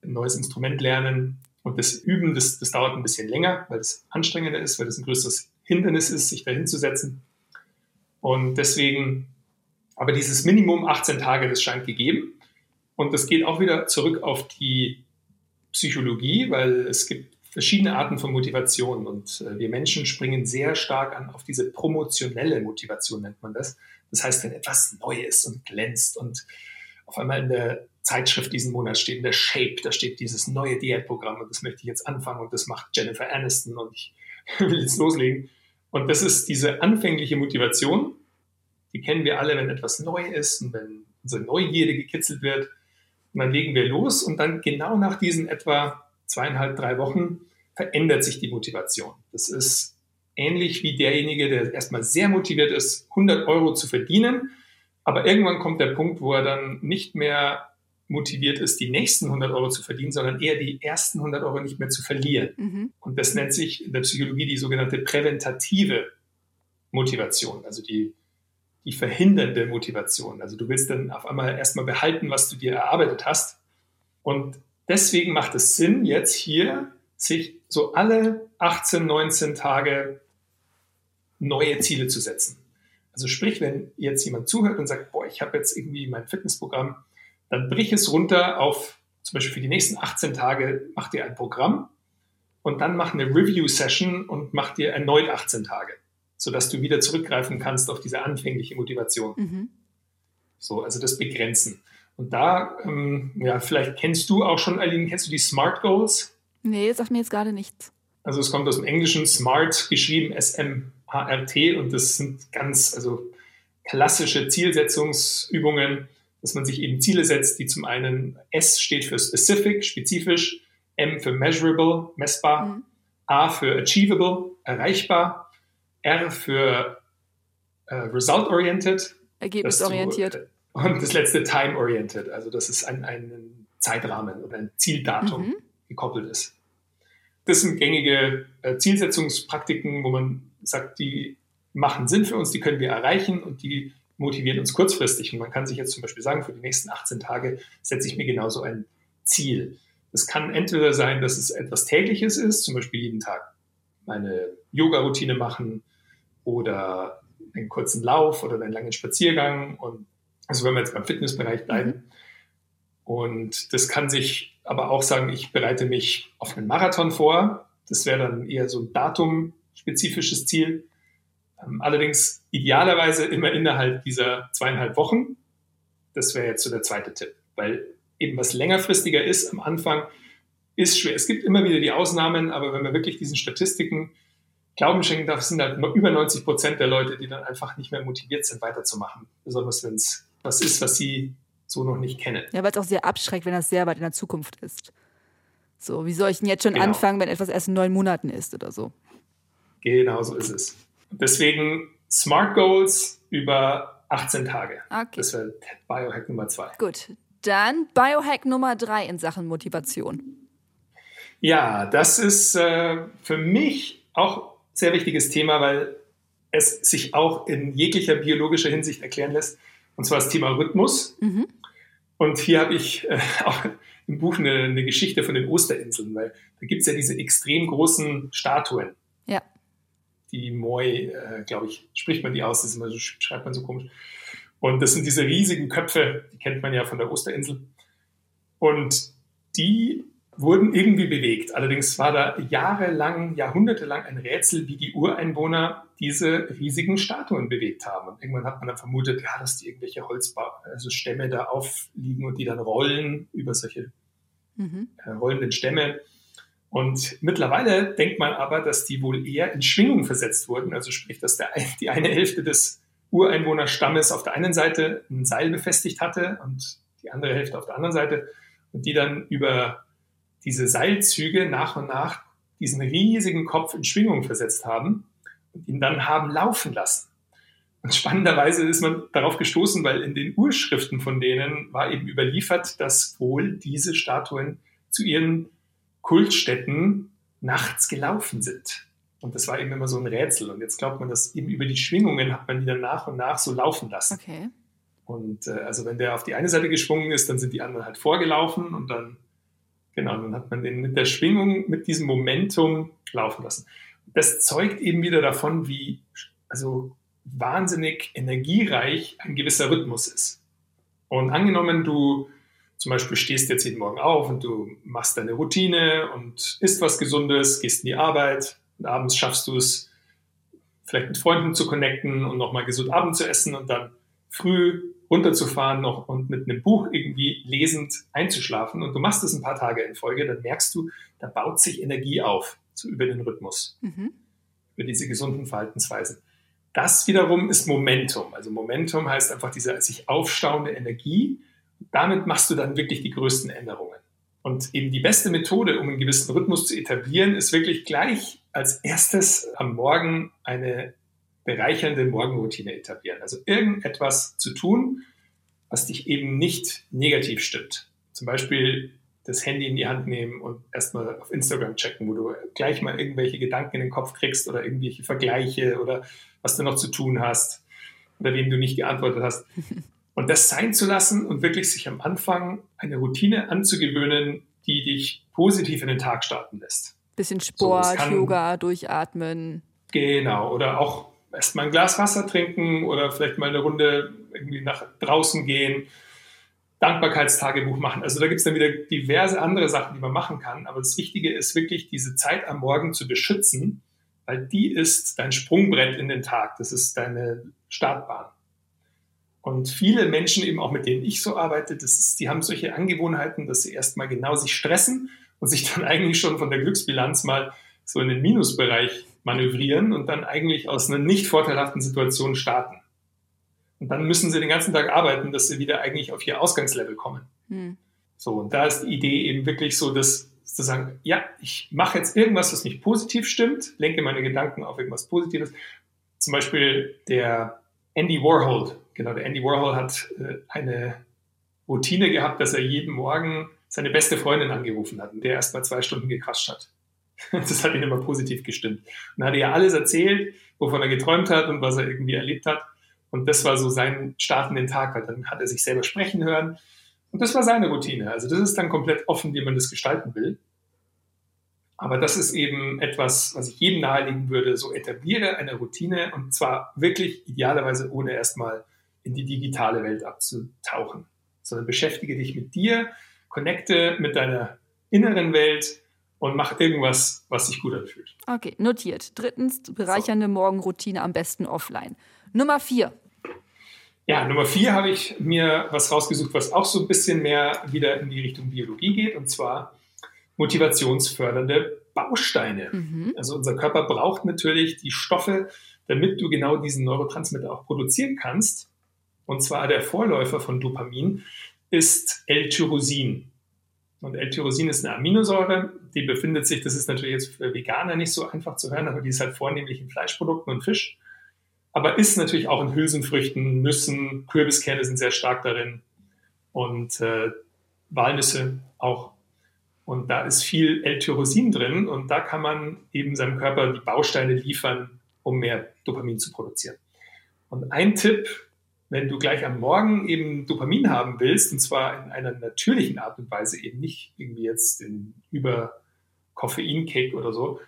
ein neues Instrument lernen und das Üben, das, das dauert ein bisschen länger, weil es anstrengender ist, weil es ein größeres Hindernis ist, sich da hinzusetzen. Und deswegen Aber dieses Minimum 18 Tage, das scheint gegeben. Und das geht auch wieder zurück auf die Psychologie, weil es gibt verschiedene Arten von Motivation und äh, wir Menschen springen sehr stark an auf diese promotionelle Motivation, nennt man das. Das heißt, wenn etwas neu ist und glänzt und auf einmal in der Zeitschrift diesen Monat steht, in der Shape, da steht dieses neue Diätprogramm und das möchte ich jetzt anfangen und das macht Jennifer Aniston und ich will jetzt loslegen. Und das ist diese anfängliche Motivation, die kennen wir alle, wenn etwas neu ist und wenn unsere Neugierde gekitzelt wird. Und dann legen wir los und dann genau nach diesen etwa zweieinhalb, drei Wochen verändert sich die Motivation. Das ist ähnlich wie derjenige, der erstmal sehr motiviert ist, 100 Euro zu verdienen, aber irgendwann kommt der Punkt, wo er dann nicht mehr motiviert ist, die nächsten 100 Euro zu verdienen, sondern eher die ersten 100 Euro nicht mehr zu verlieren. Mhm. Und das nennt sich in der Psychologie die sogenannte präventative Motivation, also die, die verhindernde Motivation. Also du willst dann auf einmal erstmal behalten, was du dir erarbeitet hast. Und deswegen macht es Sinn, jetzt hier sich so alle 18, 19 Tage neue Ziele zu setzen. Also sprich, wenn jetzt jemand zuhört und sagt, boah, ich habe jetzt irgendwie mein Fitnessprogramm dann brich es runter auf zum Beispiel für die nächsten 18 Tage, mach dir ein Programm und dann mach eine Review-Session und mach dir erneut 18 Tage, sodass du wieder zurückgreifen kannst auf diese anfängliche Motivation. Mhm. So, also das Begrenzen. Und da, ähm, ja, vielleicht kennst du auch schon, Aline, kennst du die Smart Goals? Nee, sagt mir jetzt gerade nichts. Also es kommt aus dem Englischen Smart geschrieben, S-M-A-R-T und das sind ganz, also klassische Zielsetzungsübungen, dass man sich eben Ziele setzt, die zum einen S steht für specific, spezifisch, M für measurable, messbar, mhm. A für achievable, erreichbar, R für äh, result-oriented, ergebnisorientiert. Und das letzte time-oriented, also dass es an einen Zeitrahmen oder ein Zieldatum mhm. gekoppelt ist. Das sind gängige äh, Zielsetzungspraktiken, wo man sagt, die machen Sinn für uns, die können wir erreichen und die motiviert uns kurzfristig. Und man kann sich jetzt zum Beispiel sagen, für die nächsten 18 Tage setze ich mir genauso ein Ziel. Es kann entweder sein, dass es etwas Tägliches ist, zum Beispiel jeden Tag eine Yoga-Routine machen oder einen kurzen Lauf oder einen langen Spaziergang. Und also wenn wir jetzt beim Fitnessbereich bleiben. Mhm. Und das kann sich aber auch sagen, ich bereite mich auf einen Marathon vor. Das wäre dann eher so ein datumspezifisches Ziel. Ähm, allerdings idealerweise immer innerhalb dieser zweieinhalb Wochen. Das wäre jetzt so der zweite Tipp, weil eben was längerfristiger ist am Anfang, ist schwer. Es gibt immer wieder die Ausnahmen, aber wenn man wirklich diesen Statistiken Glauben schenken darf, sind halt über 90 Prozent der Leute, die dann einfach nicht mehr motiviert sind, weiterzumachen. Besonders wenn es was ist, was sie so noch nicht kennen. Ja, weil es auch sehr abschreckt, wenn das sehr weit in der Zukunft ist. So, wie soll ich denn jetzt schon genau. anfangen, wenn etwas erst in neun Monaten ist oder so? Genau so ist es. Deswegen Smart Goals über 18 Tage. Okay. Das wäre Biohack Nummer zwei. Gut, dann Biohack Nummer drei in Sachen Motivation. Ja, das ist äh, für mich auch ein sehr wichtiges Thema, weil es sich auch in jeglicher biologischer Hinsicht erklären lässt. Und zwar das Thema Rhythmus. Mhm. Und hier habe ich äh, auch im Buch eine, eine, Geschichte von den Osterinseln, weil da gibt es ja diese extrem großen Statuen. Ja die Moi, äh, glaube ich, spricht man die aus, das so, schreibt man so komisch. Und das sind diese riesigen Köpfe, die kennt man ja von der Osterinsel. Und die wurden irgendwie bewegt. Allerdings war da jahrelang, jahrhundertelang ein Rätsel, wie die Ureinwohner diese riesigen Statuen bewegt haben. Und irgendwann hat man dann vermutet, ja, dass die irgendwelche Holzstämme also Stämme da aufliegen und die dann rollen über solche mhm. äh, rollenden Stämme. Und mittlerweile denkt man aber, dass die wohl eher in Schwingung versetzt wurden. Also sprich, dass der, die eine Hälfte des Ureinwohnerstammes auf der einen Seite ein Seil befestigt hatte und die andere Hälfte auf der anderen Seite und die dann über diese Seilzüge nach und nach diesen riesigen Kopf in Schwingung versetzt haben und ihn dann haben laufen lassen. Und spannenderweise ist man darauf gestoßen, weil in den Urschriften von denen war eben überliefert, dass wohl diese Statuen zu ihren Kultstätten nachts gelaufen sind. Und das war eben immer so ein Rätsel. Und jetzt glaubt man, dass eben über die Schwingungen hat man die dann nach und nach so laufen lassen. Okay. Und äh, also wenn der auf die eine Seite geschwungen ist, dann sind die anderen halt vorgelaufen und dann, genau, dann hat man den mit der Schwingung, mit diesem Momentum laufen lassen. Das zeugt eben wieder davon, wie, also wahnsinnig energiereich ein gewisser Rhythmus ist. Und angenommen, du zum Beispiel stehst jetzt jeden Morgen auf und du machst deine Routine und isst was Gesundes, gehst in die Arbeit und abends schaffst du es, vielleicht mit Freunden zu connecten und nochmal gesund Abend zu essen und dann früh runterzufahren noch und mit einem Buch irgendwie lesend einzuschlafen und du machst es ein paar Tage in Folge, dann merkst du, da baut sich Energie auf, so über den Rhythmus, mhm. über diese gesunden Verhaltensweisen. Das wiederum ist Momentum. Also Momentum heißt einfach diese sich aufstauende Energie. Damit machst du dann wirklich die größten Änderungen. Und eben die beste Methode, um einen gewissen Rhythmus zu etablieren, ist wirklich gleich als erstes am Morgen eine bereichernde Morgenroutine etablieren. Also irgendetwas zu tun, was dich eben nicht negativ stimmt. Zum Beispiel das Handy in die Hand nehmen und erstmal auf Instagram checken, wo du gleich mal irgendwelche Gedanken in den Kopf kriegst oder irgendwelche Vergleiche oder was du noch zu tun hast oder wem du nicht geantwortet hast. Und das sein zu lassen und wirklich sich am Anfang eine Routine anzugewöhnen, die dich positiv in den Tag starten lässt. Bisschen Sport, so, kann, Yoga, durchatmen. Genau. Oder auch erstmal ein Glas Wasser trinken oder vielleicht mal eine Runde irgendwie nach draußen gehen, Dankbarkeitstagebuch machen. Also da gibt es dann wieder diverse andere Sachen, die man machen kann. Aber das Wichtige ist wirklich, diese Zeit am Morgen zu beschützen, weil die ist dein Sprungbrett in den Tag. Das ist deine Startbahn. Und viele Menschen, eben auch mit denen ich so arbeite, das ist, die haben solche Angewohnheiten, dass sie erstmal genau sich stressen und sich dann eigentlich schon von der Glücksbilanz mal so in den Minusbereich manövrieren und dann eigentlich aus einer nicht vorteilhaften Situation starten. Und dann müssen sie den ganzen Tag arbeiten, dass sie wieder eigentlich auf ihr Ausgangslevel kommen. Hm. So, und da ist die Idee eben wirklich so, dass zu sagen, ja, ich mache jetzt irgendwas, was mich positiv stimmt, lenke meine Gedanken auf irgendwas Positives. Zum Beispiel der Andy Warhol, genau, der Andy Warhol hat äh, eine Routine gehabt, dass er jeden Morgen seine beste Freundin angerufen hat und der erst mal zwei Stunden gequatscht hat. Das hat ihn immer positiv gestimmt. Und dann hat er ja alles erzählt, wovon er geträumt hat und was er irgendwie erlebt hat. Und das war so sein Start in den Tag. Halt. Dann hat er sich selber sprechen hören. Und das war seine Routine. Also das ist dann komplett offen, wie man das gestalten will. Aber das ist eben etwas, was ich jedem nahelegen würde. So etabliere eine Routine und zwar wirklich idealerweise ohne erstmal in die digitale Welt abzutauchen, sondern beschäftige dich mit dir, connecte mit deiner inneren Welt und mach irgendwas, was sich gut anfühlt. Okay, notiert. Drittens, bereichernde so. Morgenroutine am besten offline. Nummer vier. Ja, Nummer vier habe ich mir was rausgesucht, was auch so ein bisschen mehr wieder in die Richtung Biologie geht, und zwar motivationsfördernde Bausteine. Mhm. Also unser Körper braucht natürlich die Stoffe, damit du genau diesen Neurotransmitter auch produzieren kannst. Und zwar der Vorläufer von Dopamin ist L-Tyrosin. Und L-Tyrosin ist eine Aminosäure, die befindet sich, das ist natürlich jetzt für Veganer nicht so einfach zu hören, aber die ist halt vornehmlich in Fleischprodukten und Fisch. Aber ist natürlich auch in Hülsenfrüchten, Nüssen, Kürbiskerne sind sehr stark darin und äh, Walnüsse auch. Und da ist viel L-Tyrosin drin und da kann man eben seinem Körper die Bausteine liefern, um mehr Dopamin zu produzieren. Und ein Tipp, wenn du gleich am Morgen eben Dopamin haben willst, und zwar in einer natürlichen Art und Weise, eben nicht irgendwie jetzt in über Koffeinkick oder so,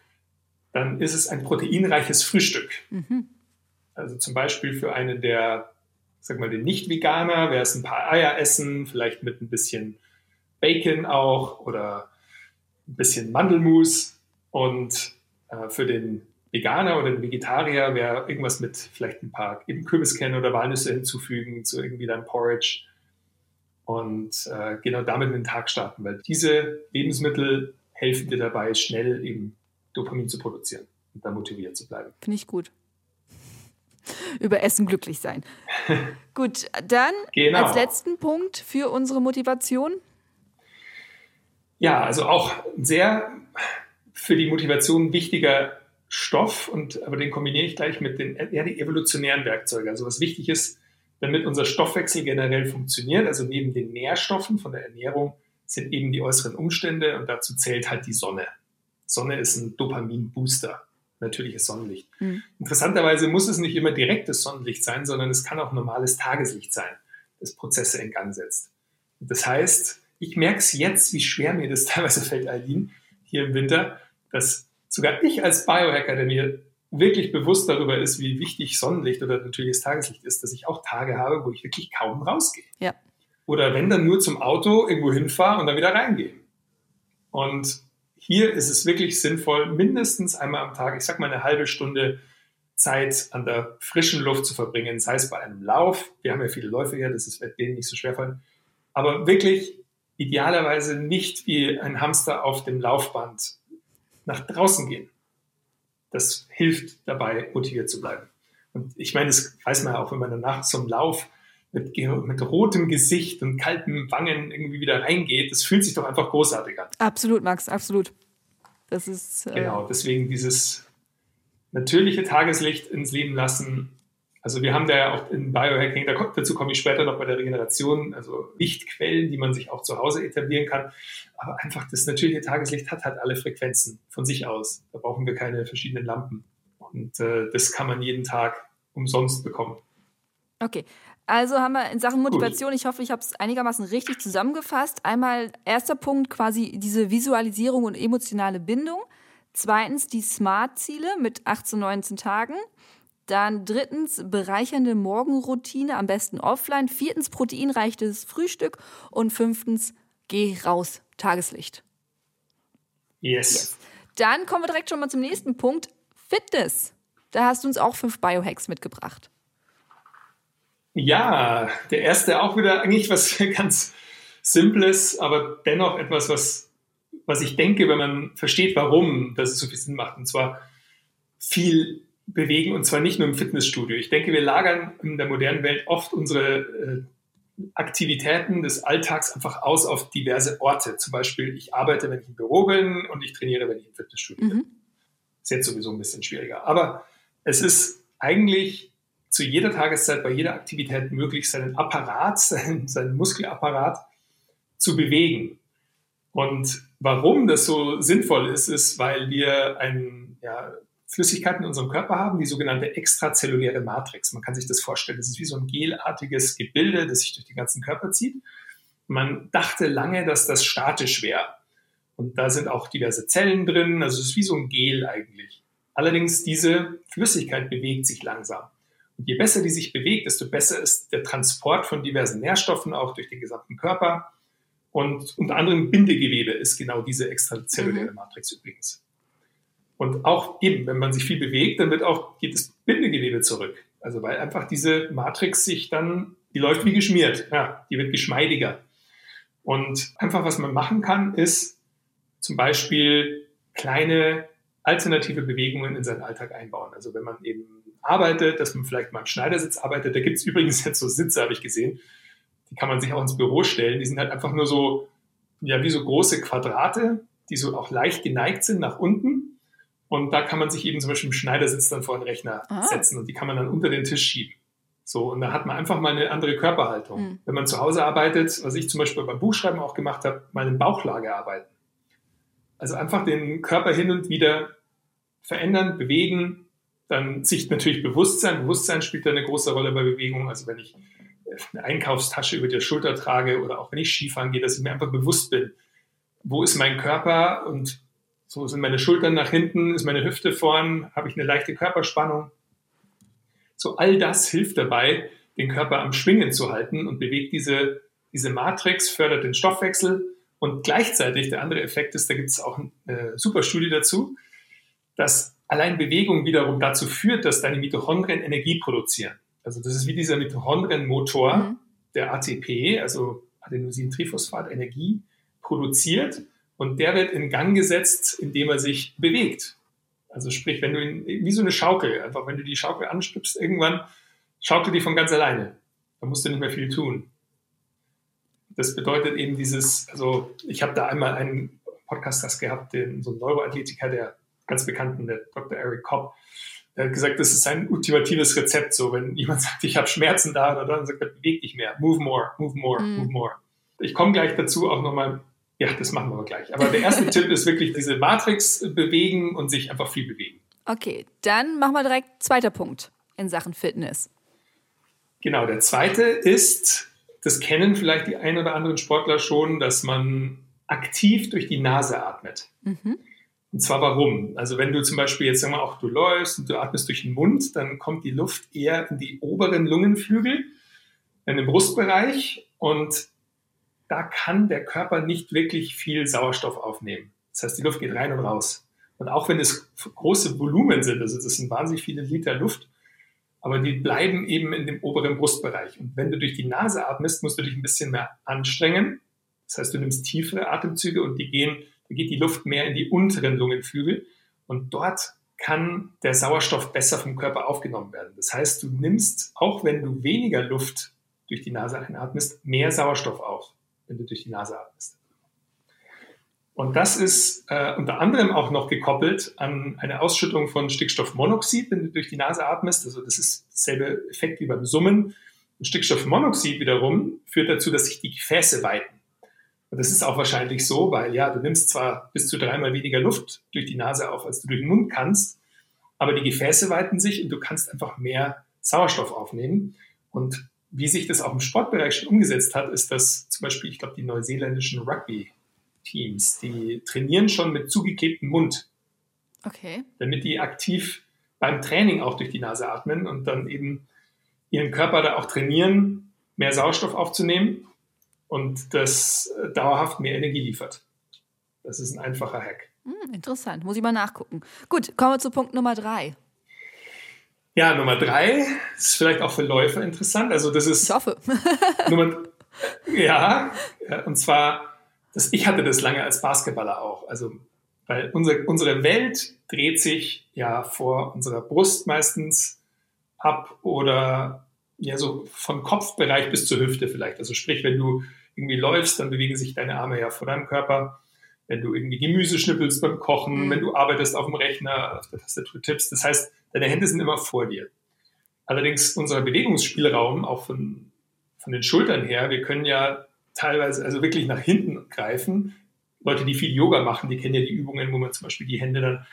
dann ist es ein proteinreiches Frühstück. Mhm. Also zum Beispiel für einen der, sag mal, den Nicht-Veganer wäre es ein paar Eier essen, vielleicht mit ein bisschen Bacon auch oder ein bisschen Mandelmus. Und äh, für den Veganer oder den Vegetarier wäre irgendwas mit vielleicht ein paar eben Kürbiskerne oder Walnüsse hinzufügen zu irgendwie deinem Porridge. Und äh, genau damit in den Tag starten, weil diese Lebensmittel helfen dir dabei, schnell eben Dopamin zu produzieren und da motiviert zu bleiben. Finde ich gut. Über Essen glücklich sein. gut, dann genau. als letzten Punkt für unsere Motivation. Ja, also auch sehr für die Motivation wichtiger Stoff, und, aber den kombiniere ich gleich mit den eher die evolutionären Werkzeugen. Also was wichtig ist, damit unser Stoffwechsel generell funktioniert, also neben den Nährstoffen von der Ernährung sind eben die äußeren Umstände und dazu zählt halt die Sonne. Sonne ist ein Dopamin-Booster, natürliches Sonnenlicht. Mhm. Interessanterweise muss es nicht immer direktes Sonnenlicht sein, sondern es kann auch normales Tageslicht sein, das Prozesse in Gang setzt. Das heißt, ich merke es jetzt, wie schwer mir das teilweise fällt, Eileen, hier im Winter, dass sogar ich als Biohacker, der mir wirklich bewusst darüber ist, wie wichtig Sonnenlicht oder natürliches Tageslicht ist, dass ich auch Tage habe, wo ich wirklich kaum rausgehe. Ja. Oder wenn dann nur zum Auto irgendwo hinfahre und dann wieder reingehe. Und hier ist es wirklich sinnvoll, mindestens einmal am Tag, ich sag mal eine halbe Stunde Zeit an der frischen Luft zu verbringen, sei es bei einem Lauf. Wir haben ja viele Läufe hier, das ist, wird denen nicht so schwer fallen. Aber wirklich idealerweise nicht wie ein Hamster auf dem Laufband nach draußen gehen. Das hilft dabei, motiviert zu bleiben. Und ich meine, das weiß man ja auch, wenn man danach zum Lauf mit, mit rotem Gesicht und kalten Wangen irgendwie wieder reingeht. Das fühlt sich doch einfach großartig an. Absolut, Max, absolut. Das ist. Äh genau, deswegen dieses natürliche Tageslicht ins Leben lassen. Also wir haben da ja auch in Biohacking, dazu komme ich später noch bei der Regeneration, also Lichtquellen, die man sich auch zu Hause etablieren kann. Aber einfach das natürliche Tageslicht hat halt alle Frequenzen von sich aus. Da brauchen wir keine verschiedenen Lampen. Und äh, das kann man jeden Tag umsonst bekommen. Okay. Also haben wir in Sachen Motivation, Gut. ich hoffe, ich habe es einigermaßen richtig zusammengefasst. Einmal erster Punkt quasi diese Visualisierung und emotionale Bindung. Zweitens die Smart-Ziele mit 18, 19 Tagen. Dann drittens bereichernde Morgenroutine, am besten offline. Viertens proteinreiches Frühstück. Und fünftens geh raus, Tageslicht. Yes. yes. Dann kommen wir direkt schon mal zum nächsten Punkt. Fitness. Da hast du uns auch fünf Biohacks mitgebracht. Ja, der erste auch wieder eigentlich was ganz Simples, aber dennoch etwas, was was ich denke, wenn man versteht, warum das so viel Sinn macht. Und zwar viel bewegen und zwar nicht nur im Fitnessstudio. Ich denke, wir lagern in der modernen Welt oft unsere äh, Aktivitäten des Alltags einfach aus auf diverse Orte. Zum Beispiel, ich arbeite, wenn ich im Büro bin und ich trainiere, wenn ich im Fitnessstudio mhm. bin. Ist jetzt sowieso ein bisschen schwieriger. Aber es ist eigentlich zu jeder Tageszeit, bei jeder Aktivität möglich, seinen Apparat, seinen, seinen Muskelapparat zu bewegen. Und warum das so sinnvoll ist, ist, weil wir ein, ja, Flüssigkeiten in unserem Körper haben, die sogenannte extrazelluläre Matrix. Man kann sich das vorstellen. Das ist wie so ein gelartiges Gebilde, das sich durch den ganzen Körper zieht. Man dachte lange, dass das statisch wäre. Und da sind auch diverse Zellen drin. Also es ist wie so ein Gel eigentlich. Allerdings diese Flüssigkeit bewegt sich langsam. Und je besser die sich bewegt, desto besser ist der Transport von diversen Nährstoffen auch durch den gesamten Körper. Und unter anderem Bindegewebe ist genau diese extrazelluläre mhm. Matrix übrigens. Und auch eben, wenn man sich viel bewegt, dann wird auch, geht das Bindegewebe zurück. Also weil einfach diese Matrix sich dann, die läuft wie geschmiert. Ja, die wird geschmeidiger. Und einfach, was man machen kann, ist zum Beispiel kleine alternative Bewegungen in seinen Alltag einbauen. Also wenn man eben arbeitet, dass man vielleicht mal im Schneidersitz arbeitet, da gibt es übrigens jetzt so Sitze, habe ich gesehen, die kann man sich auch ins Büro stellen. Die sind halt einfach nur so, ja, wie so große Quadrate, die so auch leicht geneigt sind nach unten. Und da kann man sich eben zum Beispiel im Schneidersitz dann vor den Rechner Aha. setzen und die kann man dann unter den Tisch schieben. So, und da hat man einfach mal eine andere Körperhaltung. Mhm. Wenn man zu Hause arbeitet, was ich zum Beispiel beim Buchschreiben auch gemacht habe, mal in Bauchlage arbeiten. Also einfach den Körper hin und wieder verändern, bewegen, dann sich natürlich Bewusstsein. Bewusstsein spielt da eine große Rolle bei Bewegung. Also wenn ich eine Einkaufstasche über der Schulter trage oder auch wenn ich Skifahren gehe, dass ich mir einfach bewusst bin, wo ist mein Körper und so sind meine Schultern nach hinten, ist meine Hüfte vorn, habe ich eine leichte Körperspannung. So all das hilft dabei, den Körper am Schwingen zu halten und bewegt diese, diese Matrix, fördert den Stoffwechsel und gleichzeitig der andere Effekt ist, da gibt es auch eine super Studie dazu, dass allein Bewegung wiederum dazu führt, dass deine Mitochondrien Energie produzieren. Also das ist wie dieser Mitochondrienmotor, mhm. der ATP, also Adenosintriphosphat, Energie produziert und der wird in Gang gesetzt, indem er sich bewegt. Also sprich, wenn du ihn, wie so eine Schaukel, einfach wenn du die Schaukel anstupst, irgendwann schaukelt die von ganz alleine. Da musst du nicht mehr viel tun. Das bedeutet eben dieses, also ich habe da einmal einen Podcast gehabt, den, so ein Neuroathletiker, der ganz bekannten, der Dr. Eric Kopp, er hat gesagt, das ist ein ultimatives Rezept. So, wenn jemand sagt, ich habe Schmerzen da oder dann sagt er, beweg dich mehr, move more, move more, mm. move more. Ich komme gleich dazu auch nochmal, ja, das machen wir aber gleich. Aber der erste Tipp ist wirklich diese Matrix bewegen und sich einfach viel bewegen. Okay, dann machen wir direkt zweiter Punkt in Sachen Fitness. Genau, der zweite ist, das kennen vielleicht die ein oder anderen Sportler schon, dass man aktiv durch die Nase atmet. Mhm. Und zwar warum? Also wenn du zum Beispiel jetzt sagen wir auch du läufst und du atmest durch den Mund, dann kommt die Luft eher in die oberen Lungenflügel, in den Brustbereich und da kann der Körper nicht wirklich viel Sauerstoff aufnehmen. Das heißt, die Luft geht rein und raus. Und auch wenn es große Volumen sind, also das sind wahnsinnig viele Liter Luft, aber die bleiben eben in dem oberen Brustbereich. Und wenn du durch die Nase atmest, musst du dich ein bisschen mehr anstrengen. Das heißt, du nimmst tiefere Atemzüge und die gehen, da geht die Luft mehr in die unteren Lungenflügel. Und dort kann der Sauerstoff besser vom Körper aufgenommen werden. Das heißt, du nimmst, auch wenn du weniger Luft durch die Nase einatmest, mehr Sauerstoff auf, wenn du durch die Nase atmest. Und das ist äh, unter anderem auch noch gekoppelt an eine Ausschüttung von Stickstoffmonoxid, wenn du durch die Nase atmest. Also das ist dasselbe Effekt wie beim Summen. Und Stickstoffmonoxid wiederum führt dazu, dass sich die Gefäße weiten. Und das ist auch wahrscheinlich so, weil ja, du nimmst zwar bis zu dreimal weniger Luft durch die Nase auf, als du durch den Mund kannst, aber die Gefäße weiten sich und du kannst einfach mehr Sauerstoff aufnehmen. Und wie sich das auch im Sportbereich schon umgesetzt hat, ist, dass zum Beispiel, ich glaube, die neuseeländischen Rugby Teams, die trainieren schon mit zugeklebtem Mund. Okay. Damit die aktiv beim Training auch durch die Nase atmen und dann eben ihren Körper da auch trainieren, mehr Sauerstoff aufzunehmen und das äh, dauerhaft mehr Energie liefert. Das ist ein einfacher Hack. Hm, interessant, muss ich mal nachgucken. Gut, kommen wir zu Punkt Nummer drei. Ja, Nummer drei ist vielleicht auch für Läufer interessant. Also das ist. Ich hoffe. Nummer, ja, und zwar das, ich hatte das lange als Basketballer auch. Also, weil unsere, unsere Welt dreht sich ja vor unserer Brust meistens ab oder ja so vom Kopfbereich bis zur Hüfte vielleicht. Also sprich, wenn du irgendwie läufst, dann bewegen sich deine Arme ja vor deinem Körper. Wenn du irgendwie Gemüse schnippelst beim Kochen, mhm. wenn du arbeitest auf dem Rechner, auf der Tastatur tippst. Das heißt, deine Hände sind immer vor dir. Allerdings unser Bewegungsspielraum, auch von, von den Schultern her, wir können ja teilweise also wirklich nach hinten greifen. Leute, die viel Yoga machen, die kennen ja die Übungen, wo man zum Beispiel die Hände dann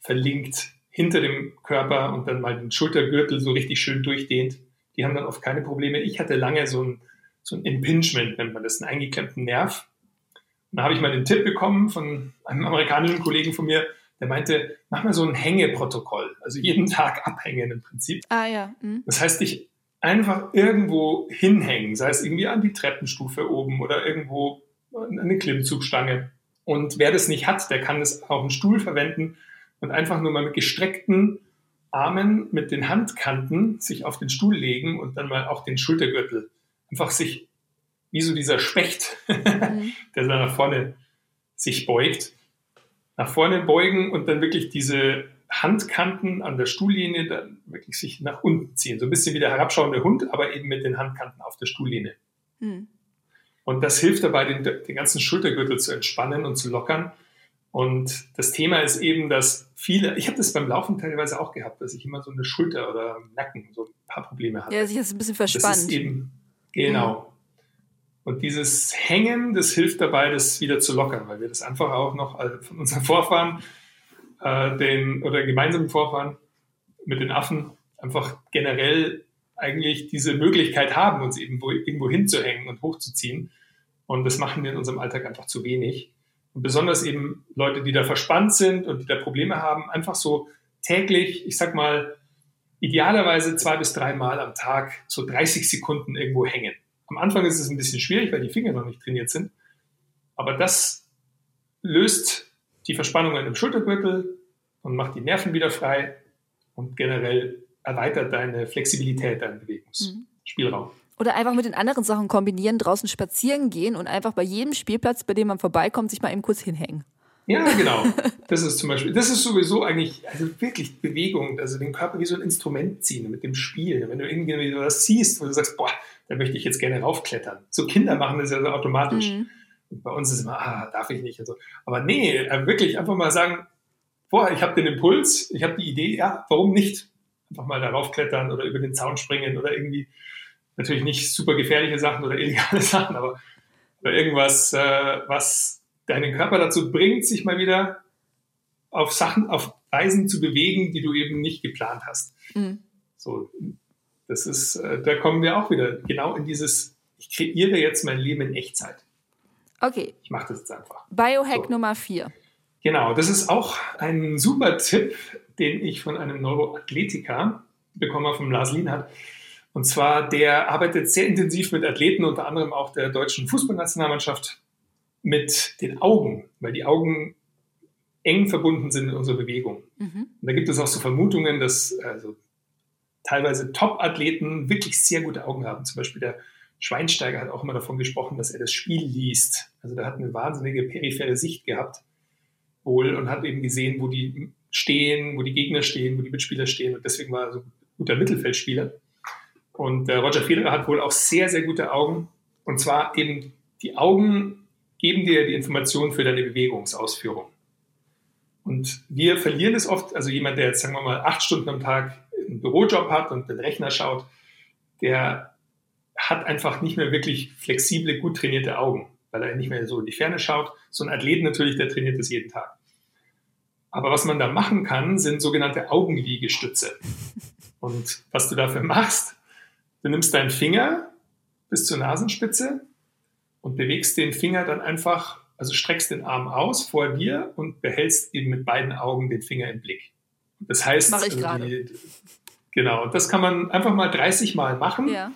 verlinkt hinter dem Körper und dann mal den Schultergürtel so richtig schön durchdehnt. Die haben dann oft keine Probleme. Ich hatte lange so ein, so ein Impingement, nennt man das, einen eingeklemmten Nerv. Und da habe ich mal den Tipp bekommen von einem amerikanischen Kollegen von mir, der meinte, mach mal so ein Hängeprotokoll, also jeden Tag abhängen im Prinzip. Ah ja. Mhm. Das heißt, ich einfach irgendwo hinhängen, sei es irgendwie an die Treppenstufe oben oder irgendwo an eine Klimmzugstange. Und wer das nicht hat, der kann das auf einen Stuhl verwenden und einfach nur mal mit gestreckten Armen mit den Handkanten sich auf den Stuhl legen und dann mal auch den Schultergürtel einfach sich wie so dieser Specht, mhm. der da nach vorne sich beugt, nach vorne beugen und dann wirklich diese Handkanten an der Stuhllehne dann wirklich sich nach unten ziehen. So ein bisschen wie der herabschauende Hund, aber eben mit den Handkanten auf der Stuhllehne. Hm. Und das hilft dabei, den, den ganzen Schultergürtel zu entspannen und zu lockern. Und das Thema ist eben, dass viele, ich habe das beim Laufen teilweise auch gehabt, dass ich immer so eine Schulter oder Nacken so ein paar Probleme hatte. Ja, sich das ein bisschen verspannt. Das ist eben, genau. Mhm. Und dieses Hängen, das hilft dabei, das wieder zu lockern, weil wir das einfach auch noch von unseren Vorfahren äh, den oder gemeinsamen Vorfahren mit den Affen einfach generell eigentlich diese Möglichkeit haben, uns irgendwo, irgendwo hinzuhängen und hochzuziehen. Und das machen wir in unserem Alltag einfach zu wenig. Und besonders eben Leute, die da verspannt sind und die da Probleme haben, einfach so täglich, ich sag mal, idealerweise zwei bis dreimal am Tag so 30 Sekunden irgendwo hängen. Am Anfang ist es ein bisschen schwierig, weil die Finger noch nicht trainiert sind. Aber das löst die Verspannungen im Schultergürtel und macht die Nerven wieder frei und generell erweitert deine Flexibilität, deinen Bewegungsspielraum. Mhm. Oder einfach mit den anderen Sachen kombinieren, draußen spazieren gehen und einfach bei jedem Spielplatz, bei dem man vorbeikommt, sich mal eben kurz hinhängen. Ja, genau. Das ist zum Beispiel, das ist sowieso eigentlich, also wirklich Bewegung, also den Körper wie so ein Instrument ziehen mit dem Spiel. Wenn du irgendwie was siehst, wo du sagst, boah, da möchte ich jetzt gerne raufklettern. So Kinder machen das ja so automatisch. Mhm. Bei uns ist immer, ah, darf ich nicht und so. Aber nee, äh, wirklich einfach mal sagen, boah, ich habe den Impuls, ich habe die Idee, ja, warum nicht? Einfach mal darauf klettern oder über den Zaun springen oder irgendwie, natürlich nicht super gefährliche Sachen oder illegale Sachen, aber irgendwas, äh, was deinen Körper dazu bringt, sich mal wieder auf Sachen, auf Weisen zu bewegen, die du eben nicht geplant hast. Mhm. So, das ist, äh, da kommen wir auch wieder genau in dieses, ich kreiere jetzt mein Leben in Echtzeit. Okay. Ich mache das jetzt einfach. Biohack so. Nummer vier. Genau, das ist auch ein super Tipp, den ich von einem Neuroathletiker bekommen habe, vom Lars Lienhardt. Und zwar, der arbeitet sehr intensiv mit Athleten, unter anderem auch der deutschen Fußballnationalmannschaft, mit den Augen, weil die Augen eng verbunden sind in unserer Bewegung. Mhm. Und da gibt es auch so Vermutungen, dass also, teilweise Top-Athleten wirklich sehr gute Augen haben. Zum Beispiel der Schweinsteiger hat auch immer davon gesprochen, dass er das Spiel liest. Also der hat eine wahnsinnige periphere Sicht gehabt wohl und hat eben gesehen, wo die stehen, wo die Gegner stehen, wo die Mitspieler stehen und deswegen war er so ein guter Mittelfeldspieler. Und äh, Roger Federer hat wohl auch sehr, sehr gute Augen. Und zwar eben die Augen geben dir die Informationen für deine Bewegungsausführung. Und wir verlieren es oft, also jemand, der jetzt, sagen wir mal, acht Stunden am Tag einen Bürojob hat und den Rechner schaut, der hat einfach nicht mehr wirklich flexible, gut trainierte Augen, weil er nicht mehr so in die Ferne schaut. So ein Athlet natürlich, der trainiert das jeden Tag. Aber was man da machen kann, sind sogenannte Augenliegestütze. Und was du dafür machst, du nimmst deinen Finger bis zur Nasenspitze und bewegst den Finger dann einfach, also streckst den Arm aus vor dir und behältst eben mit beiden Augen den Finger im Blick. Das heißt, ich also die, genau, das kann man einfach mal 30 Mal machen. Ja.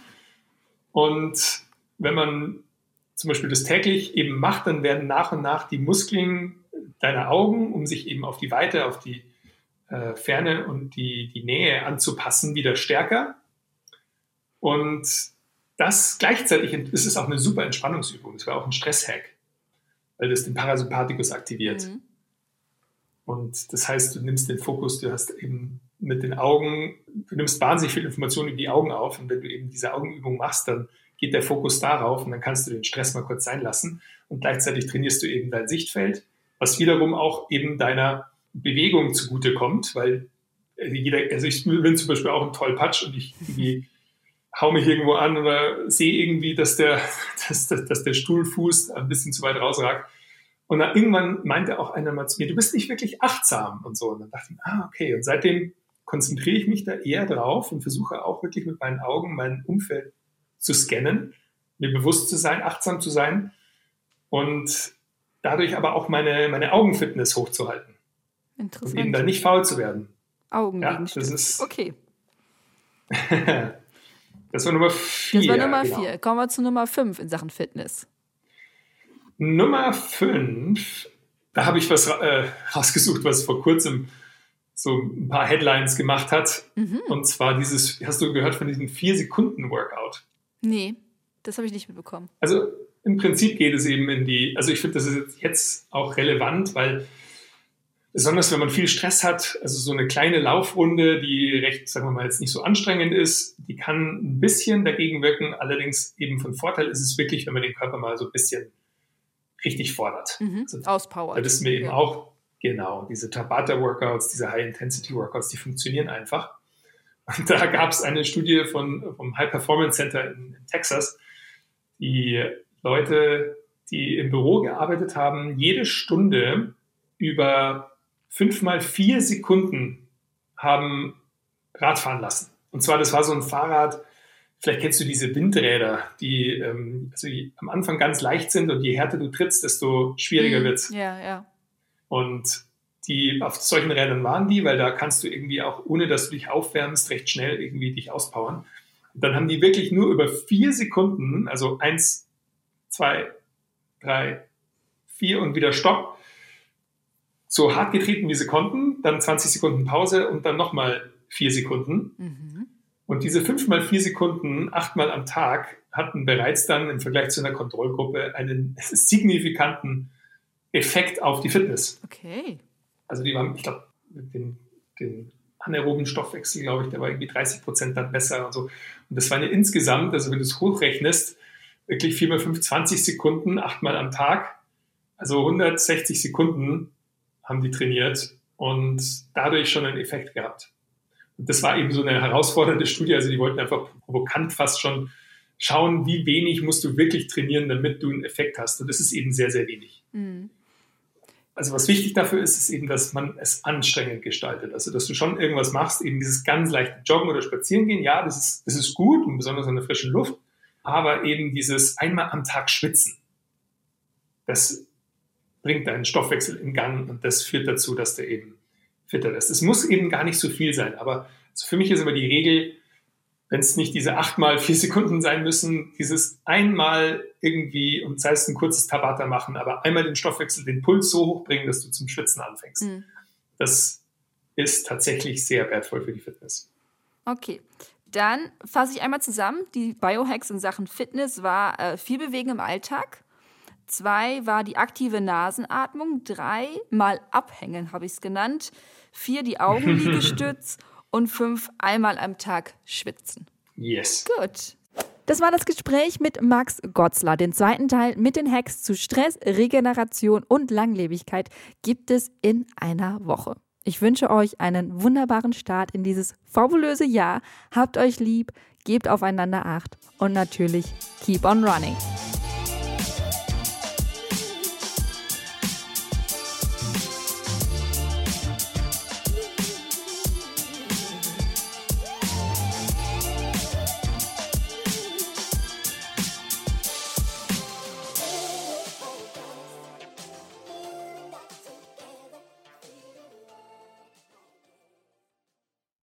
Und wenn man zum Beispiel das täglich eben macht, dann werden nach und nach die Muskeln deiner Augen, um sich eben auf die Weite, auf die äh, Ferne und die, die Nähe anzupassen, wieder stärker. Und das gleichzeitig ist es auch eine super Entspannungsübung. Das wäre auch ein Stresshack, weil das den Parasympathikus aktiviert. Mhm. Und das heißt, du nimmst den Fokus, du hast eben mit den Augen, du nimmst wahnsinnig viel Information über die Augen auf. Und wenn du eben diese Augenübung machst, dann geht der Fokus darauf und dann kannst du den Stress mal kurz sein lassen. Und gleichzeitig trainierst du eben dein Sichtfeld, was wiederum auch eben deiner Bewegung zugutekommt, weil jeder, also ich bin zum Beispiel auch ein Tollpatsch und ich irgendwie hau mich irgendwo an oder sehe irgendwie, dass der, dass, dass, dass der Stuhlfuß ein bisschen zu weit rausragt. Und dann irgendwann meinte auch einer mal zu mir, du bist nicht wirklich achtsam und so. Und dann dachte ich, ah, okay. Und seitdem konzentriere ich mich da eher drauf und versuche auch wirklich mit meinen Augen mein Umfeld zu scannen, mir bewusst zu sein, achtsam zu sein und dadurch aber auch meine, meine Augenfitness hochzuhalten. Interessant. Und eben dann nicht faul zu werden. Augen ja, das ist Okay. das war Nummer vier. Das war Nummer genau. vier. Kommen wir zu Nummer fünf in Sachen Fitness. Nummer fünf, da habe ich was äh, rausgesucht, was vor kurzem so ein paar Headlines gemacht hat. Mhm. Und zwar dieses, hast du gehört von diesem Vier-Sekunden-Workout? Nee, das habe ich nicht mitbekommen. Also im Prinzip geht es eben in die, also ich finde, das ist jetzt auch relevant, weil besonders wenn man viel Stress hat, also so eine kleine Laufrunde, die recht, sagen wir mal, jetzt nicht so anstrengend ist, die kann ein bisschen dagegen wirken. Allerdings eben von Vorteil ist es wirklich, wenn man den Körper mal so ein bisschen richtig fordert. Mhm. Also, Auspowert. Das wissen wir eben ja. auch, genau, diese Tabata-Workouts, diese High-Intensity-Workouts, die funktionieren einfach. Und da gab es eine Studie von, vom High Performance Center in, in Texas, die Leute, die im Büro gearbeitet haben, jede Stunde über fünf mal vier Sekunden haben Radfahren lassen. Und zwar, das war so ein Fahrrad, vielleicht kennst du diese Windräder, die ähm, also am Anfang ganz leicht sind und je härter du trittst, desto schwieriger mhm. wird's. Ja, ja. Und die, auf solchen Rädern waren die, weil da kannst du irgendwie auch, ohne dass du dich aufwärmst, recht schnell irgendwie dich auspowern. Und dann haben die wirklich nur über vier Sekunden, also eins, zwei, drei, vier und wieder Stopp, so hart getreten, wie sie konnten, dann 20 Sekunden Pause und dann nochmal vier Sekunden. Mhm. Und diese fünf mal vier Sekunden, achtmal am Tag, hatten bereits dann im Vergleich zu einer Kontrollgruppe einen signifikanten Effekt auf die Fitness. Okay. Also die waren, ich glaube, den, den anaeroben Stoffwechsel, glaube ich, der war irgendwie 30 Prozent dann besser und so. Und das waren ja insgesamt, also wenn du es hochrechnest, wirklich 4 mal 5, 20 Sekunden, achtmal am Tag. Also 160 Sekunden haben die trainiert und dadurch schon einen Effekt gehabt. Und das war eben so eine herausfordernde Studie. Also die wollten einfach provokant fast schon schauen, wie wenig musst du wirklich trainieren, damit du einen Effekt hast. Und das ist eben sehr, sehr wenig. Mhm also was wichtig dafür ist, ist eben, dass man es anstrengend gestaltet. Also, dass du schon irgendwas machst, eben dieses ganz leichte Joggen oder Spazierengehen. Ja, das ist, das ist gut und besonders in der frischen Luft. Aber eben dieses einmal am Tag schwitzen. Das bringt deinen Stoffwechsel in Gang und das führt dazu, dass du eben fitter wirst. Es muss eben gar nicht so viel sein, aber für mich ist immer die Regel, wenn es nicht diese achtmal vier Sekunden sein müssen, dieses einmal irgendwie, und sei es ein kurzes Tabata machen, aber einmal den Stoffwechsel, den Puls so hoch bringen, dass du zum Schwitzen anfängst. Mhm. Das ist tatsächlich sehr wertvoll für die Fitness. Okay. Dann fasse ich einmal zusammen. Die Biohacks in Sachen Fitness war äh, viel Bewegen im Alltag. Zwei war die aktive Nasenatmung. Drei mal abhängen, habe ich es genannt. Vier die Augenliegestütz. und fünf einmal am Tag schwitzen. Yes. Gut. Das war das Gespräch mit Max Gotzler. Den zweiten Teil mit den Hacks zu Stress, Regeneration und Langlebigkeit gibt es in einer Woche. Ich wünsche euch einen wunderbaren Start in dieses fabulöse Jahr. Habt euch lieb, gebt aufeinander Acht und natürlich keep on running.